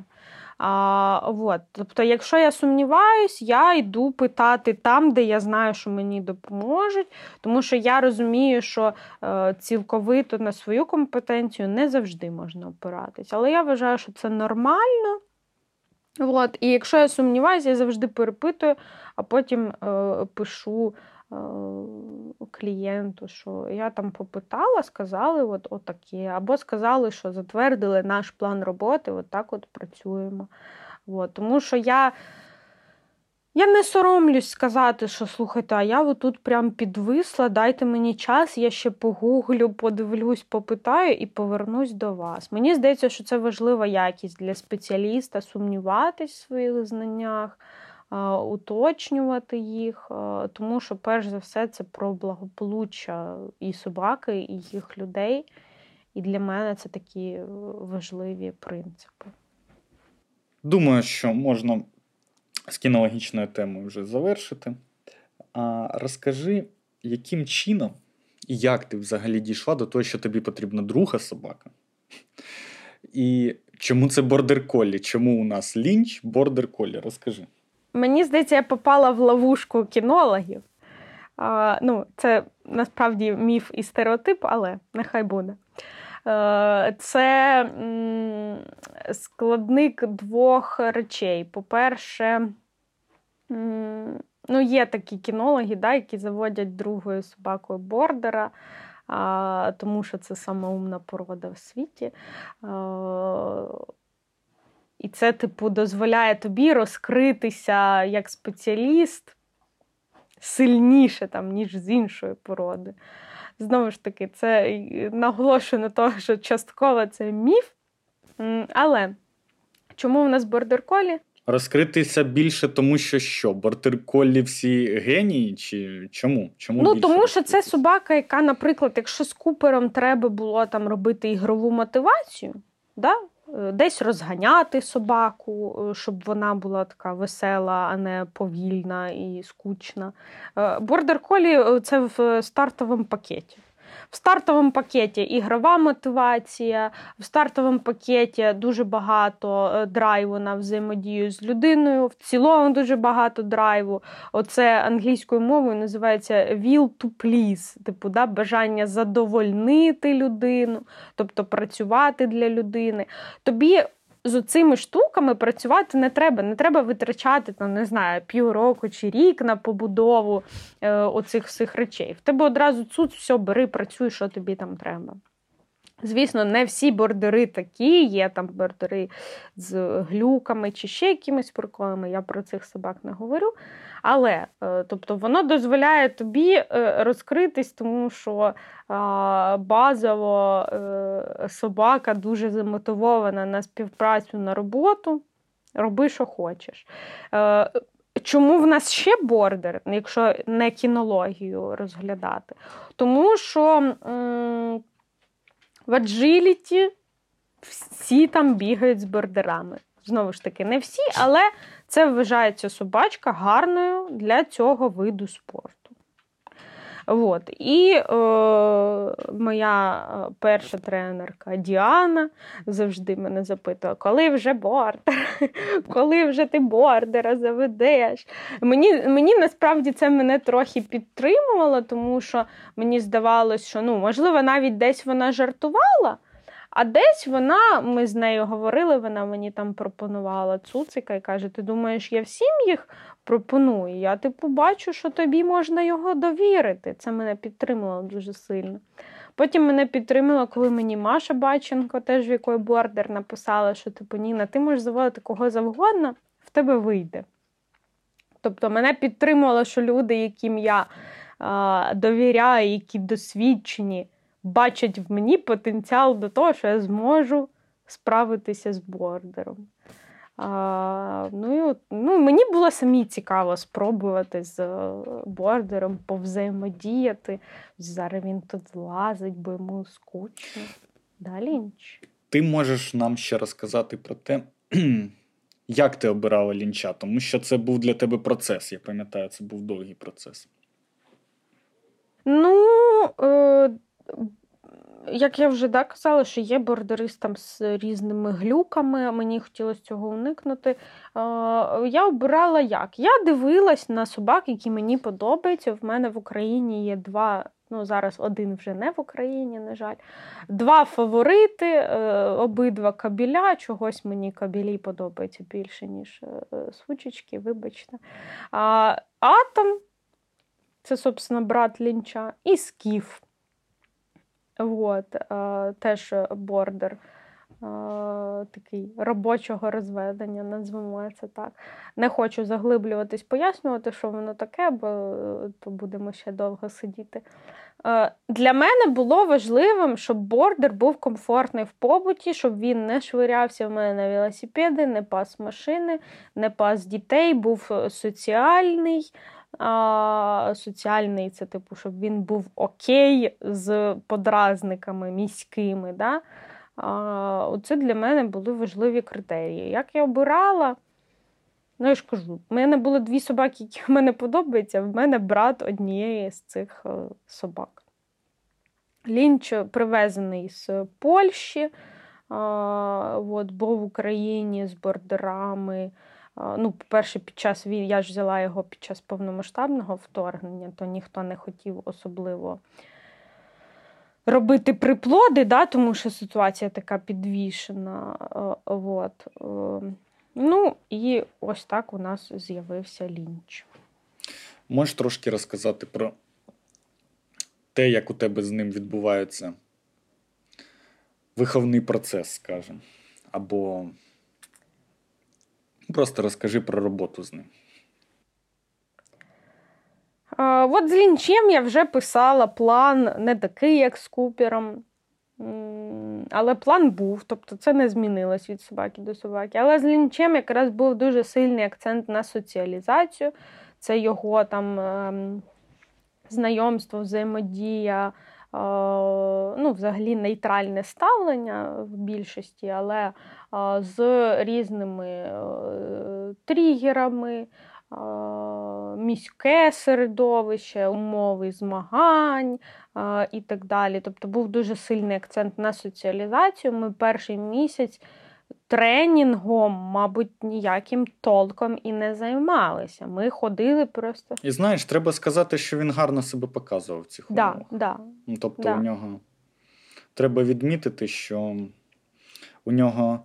А, вот. Тобто, якщо я сумніваюсь, я йду питати там, де я знаю, що мені допоможуть, тому що я розумію, що е, цілковито на свою компетенцію не завжди можна опиратись. Але я вважаю, що це нормально. От. І якщо я сумніваюся, я завжди перепитую, а потім е, пишу. Е, клієнту, що я там попитала, сказали, от, от. Або сказали, що затвердили наш план роботи, от так от працюємо. От, Тому що я. Я не соромлюсь сказати, що слухайте, а я отут прям підвисла, дайте мені час, я ще погуглю, подивлюсь, попитаю і повернусь до вас. Мені здається, що це важлива якість для спеціаліста сумніватись в своїх знаннях, уточнювати їх, тому що, перш за все, це про благополуччя і собаки, і їх людей. І для мене це такі важливі принципи. Думаю, що можна з кінологічною темою вже завершити. А Розкажи, яким чином і як ти взагалі дійшла до того, що тобі потрібна друга собака? І чому це бордер колі? Чому у нас лінч бордер колі? Розкажи. Мені здається, я попала в ловушку кінологів. А, ну, Це насправді міф і стереотип, але нехай буде. Е, це складник двох речей. По-перше, ну, є такі кінологи, да, які заводять другою собакою бордера. Тому що це сама умна порода в світі. А, і це, типу, дозволяє тобі розкритися як спеціаліст сильніше, там, ніж з іншої породи. Знову ж таки, це наголошую на того, що частково це міф. Але чому в нас бордер-колі? Розкритися більше, тому що що? Бордер-колі всі генії? Чи чому? Чому Ну, тому що це собака, яка, наприклад, якщо з купером треба було там робити ігрову мотивацію, да? Е, десь розганяти собаку, е, щоб вона була така весела, а не повільна і скучна. Бордер колі це в стартовому пакеті. В стартовому пакеті ігрова мотивація, в стартовому пакеті дуже багато е, драйву на взаємодію з людиною, в цілому дуже багато драйву. Оце англійською мовою називається will to please, типу да, бажання задовольнити людину, тобто працювати для людини. Тобі з цими штуками працювати не треба. Не треба витрачати там, не знаю, півроку чи рік на побудову е, оцих всіх речей. В тебе одразу цуц, все, бери, працюй, що тобі там треба. Звісно, не всі бордери такі, є там бордери з глюками чи ще якимись приколами, я про цих собак не говорю. Але е, тобто, воно дозволяє тобі е, розкритись, тому що базово е, собака дуже замотивована на співпрацю на роботу. Роби, що хочеш. Чому в нас ще бордер, якщо не кінологію розглядати? Тому що в аджиліті всі там бігають з бордерами. Знову ж таки, не всі, але це вважається собачка гарною для цього виду спорту. От. І е, моя е, перша тренерка Діана завжди мене запитує, коли вже бордер, *laughs* коли вже ти бордера заведеш. Мені мені насправді це мене трохи підтримувало, тому що мені здавалось, що ну, можливо, навіть десь вона жартувала. А десь вона, ми з нею говорили, вона мені там пропонувала цуцика і каже: Ти думаєш, я всім їх пропоную? Я типу бачу, що тобі можна його довірити. Це мене підтримало дуже сильно. Потім мене підтримала, коли мені Маша Баченко, теж в якої бордер, написала, що типу Ніна, ти можеш заводити кого завгодно, в тебе вийде. Тобто мене підтримувало, що люди, яким я а, довіряю, які досвідчені бачать в мені потенціал до того, що я зможу справитися з бордером. А, ну, і ну, Мені було самі цікаво спробувати з е, бордером повзаємодіяти. Зараз він тут злазить, бо йому скучно. Далі інч. Ти можеш нам ще розказати про те, *clears throat* як ти обирала лінча, тому що це був для тебе процес. Я пам'ятаю, це був довгий процес. Ну, е, як я вже да, казала, що є бордеристам з різними глюками, мені хотілося цього уникнути. Я обирала як? Я дивилась на собак, які мені подобаються. В мене в Україні є два. Ну, зараз один вже не в Україні, на жаль. Два фаворити, е, обидва кабіля. Чогось мені кабілі подобається більше, ніж е, сучечки, вибачте. Атом це, собственно, брат лінча, і скіф. Вот, е, теж бордер е, такий робочого розведення, назвемо це так. Не хочу заглиблюватись, пояснювати, що воно таке, бо е, то будемо ще довго сидіти. Для мене було важливим, щоб бордер був комфортний в побуті, щоб він не швирявся в мене на велосипеди, не пас машини, не пас дітей, був соціальний а, соціальний, це типу, щоб він був окей з подразниками міськими. Да? А, Оце для мене були важливі критерії. Як я обирала, ну я ж кажу, в мене були дві собаки, які в мене подобаються, в мене брат однієї з цих е, собак. Лінч привезений з Польщі, а, от, був в Україні з бордерами. Ну, По-перше, під час війни я ж взяла його під час повномасштабного вторгнення, то ніхто не хотів особливо робити приплоди, да, тому що ситуація така підвішена. От. Е, ну, і ось так у нас з'явився лінч. Можеш трошки розказати про те, як у тебе з ним відбувається виховний процес, скажімо, або Просто розкажи про роботу з ним. А, От з лінчем я вже писала план не такий, як з Купером. Але план був, тобто це не змінилось від собаки до собаки. Але з лінчем якраз був дуже сильний акцент на соціалізацію. Це його там ем, знайомство, взаємодія, ну, взагалі нейтральне ставлення в більшості, але з різними е, тригерами, міське середовище, умови змагань і так далі. Тобто був дуже сильний акцент на соціалізацію. Ми перший місяць тренінгом, мабуть, ніяким толком і не займалися. Ми ходили просто. І знаєш, треба сказати, що він гарно себе показував в цих да, умовах. Да, ну, Тобто, да. у нього треба відмітити, що у нього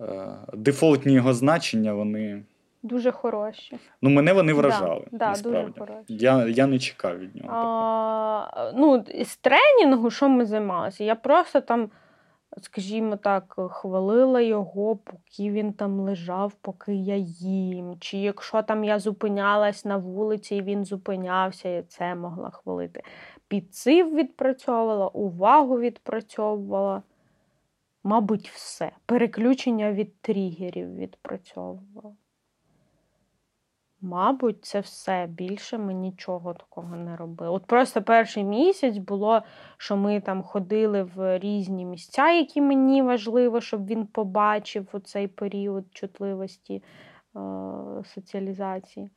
е, дефолтні його значення, вони. Дуже хороші. Ну, мене вони вражали. Да, насправді. Дуже хороші. Я я не чекав від нього. А, Ну, З тренінгу, що ми займалися? Я просто там скажімо так, хвалила його, поки він там лежав, поки я їм. Чи якщо там я зупинялась на вулиці і він зупинявся, я це могла хвалити. Підсив відпрацьовувала, увагу відпрацьовувала. Мабуть, все. Переключення від тригерів відпрацьовувала. Мабуть, це все. Більше ми нічого такого не робили. От просто перший місяць було, що ми там ходили в різні місця, які мені важливо, щоб він побачив у цей період чутливості е- соціалізації.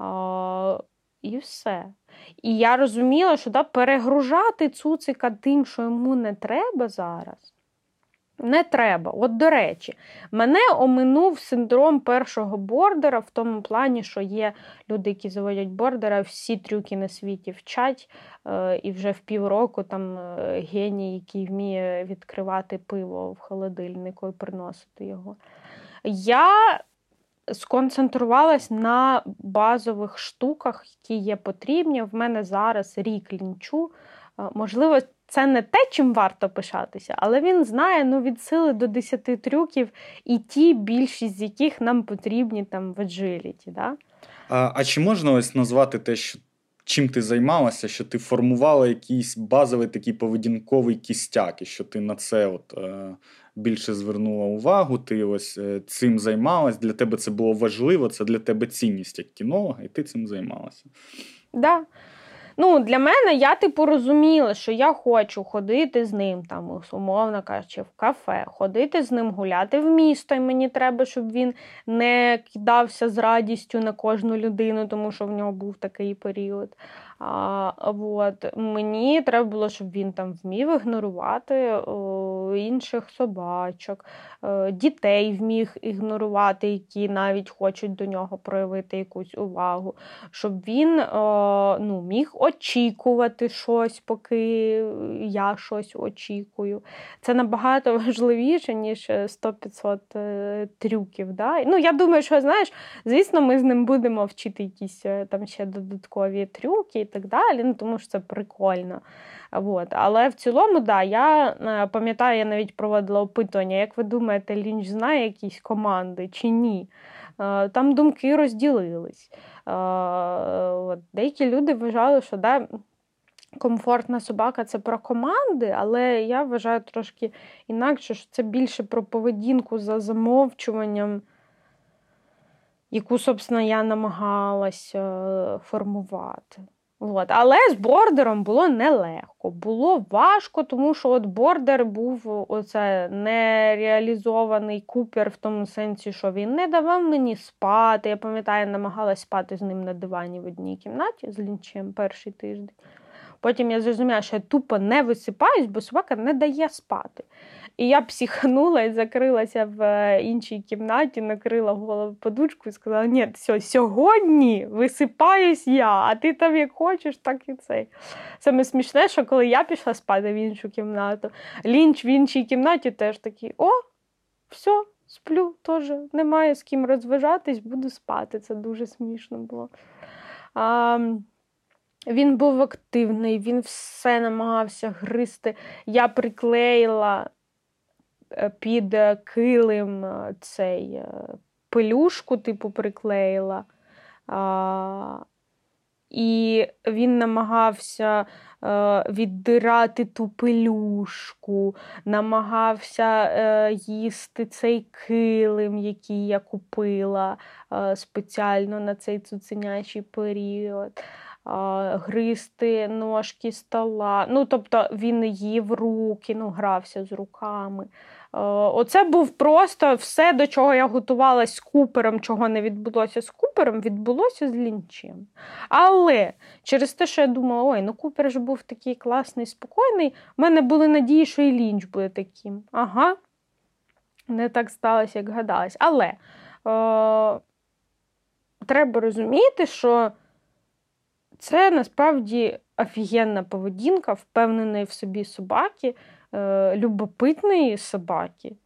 Е- І все. І я розуміла, що да, перегружати цуцика тим, що йому не треба зараз. Не треба. От, до речі, мене оминув синдром першого бордера в тому плані, що є люди, які заводять бордера, всі трюки на світі вчать, е, і вже в півроку там е, геній, який вміє відкривати пиво в холодильнику і приносити його. Я сконцентрувалась на базових штуках, які є потрібні. В мене зараз рік лінчу. Е, можливо, це не те, чим варто пишатися, але він знає ну, від сили до 10 трюків, і ті, більшість з яких нам потрібні там в agility. Да? А а чи можна ось назвати те, що чим ти займалася, що ти формувала якийсь базовий такий поведінковий кістяк, і що ти на це от, е, більше звернула увагу, ти ось е, цим займалась, для тебе це було важливо, це для тебе цінність як кінолога, і ти цим займалася. Да. Ну, Для мене я типу розуміла, що я хочу ходити з ним, там, умовно кажучи, в кафе, ходити з ним гуляти в місто, і мені треба, щоб він не кидався з радістю на кожну людину, тому що в нього був такий період. А, от. Мені треба було, щоб він там вмів ігнорувати о, інших собачок, о, е, дітей вміг ігнорувати, які навіть хочуть до нього проявити якусь увагу, щоб він о, ну, міг очікувати щось, поки я щось очікую. Це набагато *laughs* важливіше, ніж 100-500 е, трюків. Да? Ну, Я думаю, що знаєш, звісно, ми з ним будемо вчити якісь е, там ще додаткові трюки так далі, ну, тому що це прикольно. От. Але в цілому, да, я е, пам'ятаю, я навіть проводила опитування, як ви думаєте, Лінч знає якісь команди чи ні? Е, там думки розділились. Е, от. Деякі люди вважали, що да, комфортна собака це про команди, але я вважаю трошки інакше, що це більше про поведінку за замовчуванням яку, собственно, я намагалася формувати. От. Але з бордером було нелегко. Було важко, тому що от бордер був оце нереалізований купер в тому сенсі, що він не давав мені спати. Я пам'ятаю, намагалась спати з ним на дивані в одній кімнаті з лінчем перший тиждень. Потім я зрозуміла, що я тупо не висипаюсь, бо собака не дає спати. І я психанула і закрилася в е, іншій кімнаті, накрила голову подушку і сказала: ні, все, сьогодні висипаюсь я, а ти там як хочеш, так і цей. Саме смішне, що коли я пішла спати в іншу кімнату, лінч в іншій кімнаті теж такий: о, все, сплю, теж немає з ким розважатись, буду спати. Це дуже смішно було. А, Він був активний, він все намагався гризти. Я приклеїла Е, під килим е, цей е, пелюшку, типу, приклеїла. А, І він намагався е, віддирати ту пелюшку, намагався е, їсти цей килим, який я купила е, спеціально на цей цуценячий період гризти ножки стола. Ну, тобто він їв руки, ну, грався з руками. Оце був просто все, до чого я готувалася з купером, чого не відбулося з купером, відбулося з лінчем. Але через те, що я думала, ой, ну купер ж був такий класний, спокійний, в мене були надії, що і лінч буде таким. Ага, не так сталося, як гадалось. Але о, треба розуміти, що. Це насправді офігенна поведінка, впевненої в собі собаки, е, любопитної собаки,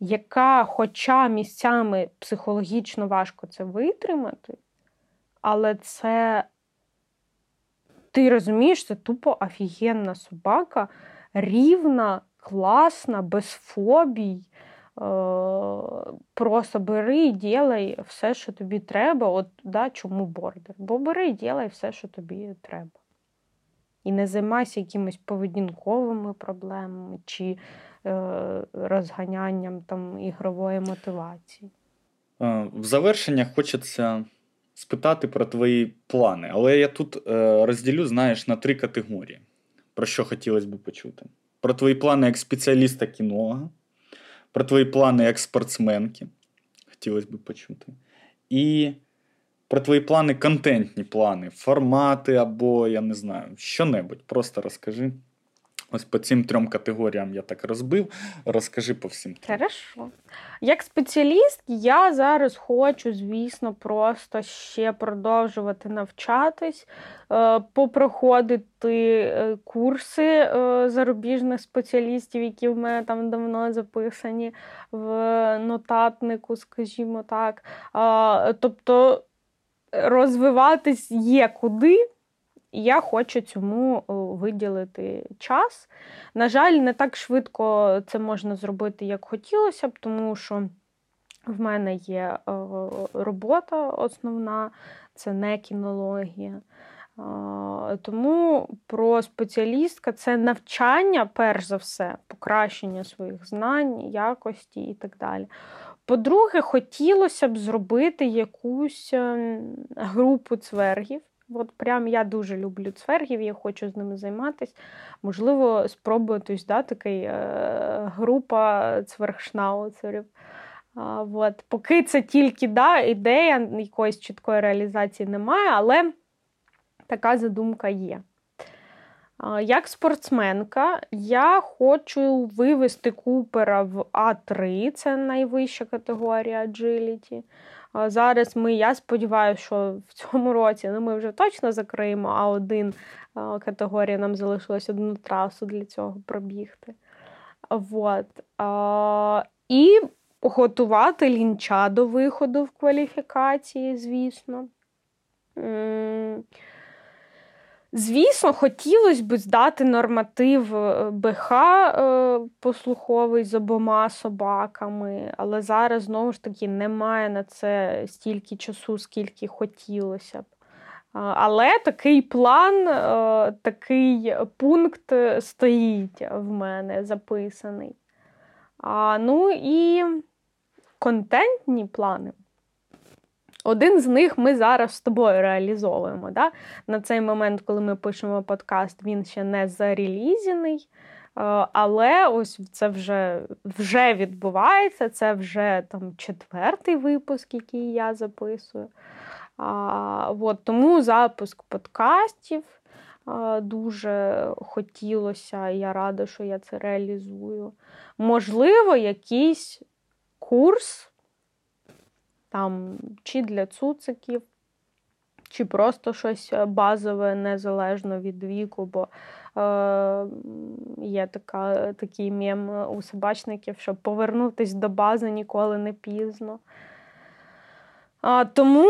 яка, хоча місцями психологічно важко це витримати, але це, ти розумієш, це тупо офігенна собака, рівна, класна, без фобій. Е, просто бери і ділай все, що тобі треба. От да, чому бордер? Бо бери і ділай все, що тобі треба. І не займайся якимись поведінковими проблемами чи е, розганянням там, ігрової мотивації. Е, в завершення хочеться спитати про твої плани. Але я тут е, розділю, знаєш, на три категорії, про що хотілося б почути. Про твої плани як спеціаліста-кінолога про твої плани як спортсменки. Хотілося б почути. І про твої плани, контентні плани, формати або, я не знаю, що-небудь. Просто розкажи. Ось по цим трьом категоріям я так розбив. Розкажи по всім. Хорошо. Як спеціаліст, я зараз хочу, звісно, просто ще продовжувати навчатись, е, попроходити е, курси е, зарубіжних спеціалістів, які в мене там давно записані в нотатнику, скажімо так. Тобто розвиватись є куди. І я хочу цьому виділити час. На жаль, не так швидко це можна зробити, як хотілося б, тому що в мене є робота основна, це не кінологія. Тому про спеціалістка це навчання, перш за все, покращення своїх знань, якості і так далі. По-друге, хотілося б зробити якусь ем, групу цвергів. От прям я дуже люблю цвергів, я хочу з ними займатися. Можливо, ось, да, такий е, група цвергшнауцерів. От. Поки це тільки да, ідея, якоїсь чіткої реалізації немає, але така задумка є. Як спортсменка, я хочу вивести купера в А3, це найвища категорія agility. Зараз ми, я сподіваюся, що в цьому році ну, ми вже точно закриємо, а один категорія нам залишилось одну трасу для цього пробігти. Вот. І готувати лінча до виходу в кваліфікації, звісно. Звісно, хотілося б здати норматив е, БХ е, послуховий з обома собаками, але зараз знову ж таки немає на це стільки часу, скільки хотілося б. Але такий план, е, такий пункт стоїть в мене записаний. Ну і контентні плани. Один з них ми зараз з тобою реалізовуємо. Да? На цей момент, коли ми пишемо подкаст, він ще не зарелізений. Е, але ось це вже вже відбувається. Це вже там четвертий випуск, який я записую. А, от, Тому запуск подкастів а, дуже хотілося, я рада, що я це реалізую. Можливо, якийсь курс там чи для цуциків, чи просто щось е, базове незалежно від віку, бо е, є така, такий мем у собачників, щоб повернутися до бази ніколи не пізно. А, Тому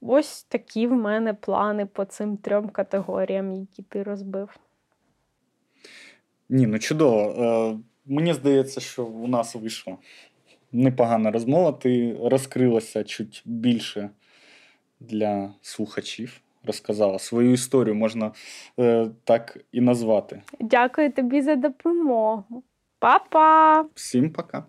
ось такі в мене плани по цим трьом категоріям, які ти розбив. Ні, ну чудово. Е, Мені здається, що у нас вийшло непогана розмова. Ти розкрилася чуть більше для слухачів. Розказала свою історію, можна е, так і назвати. Дякую тобі за допомогу. Па-па! Всім пока.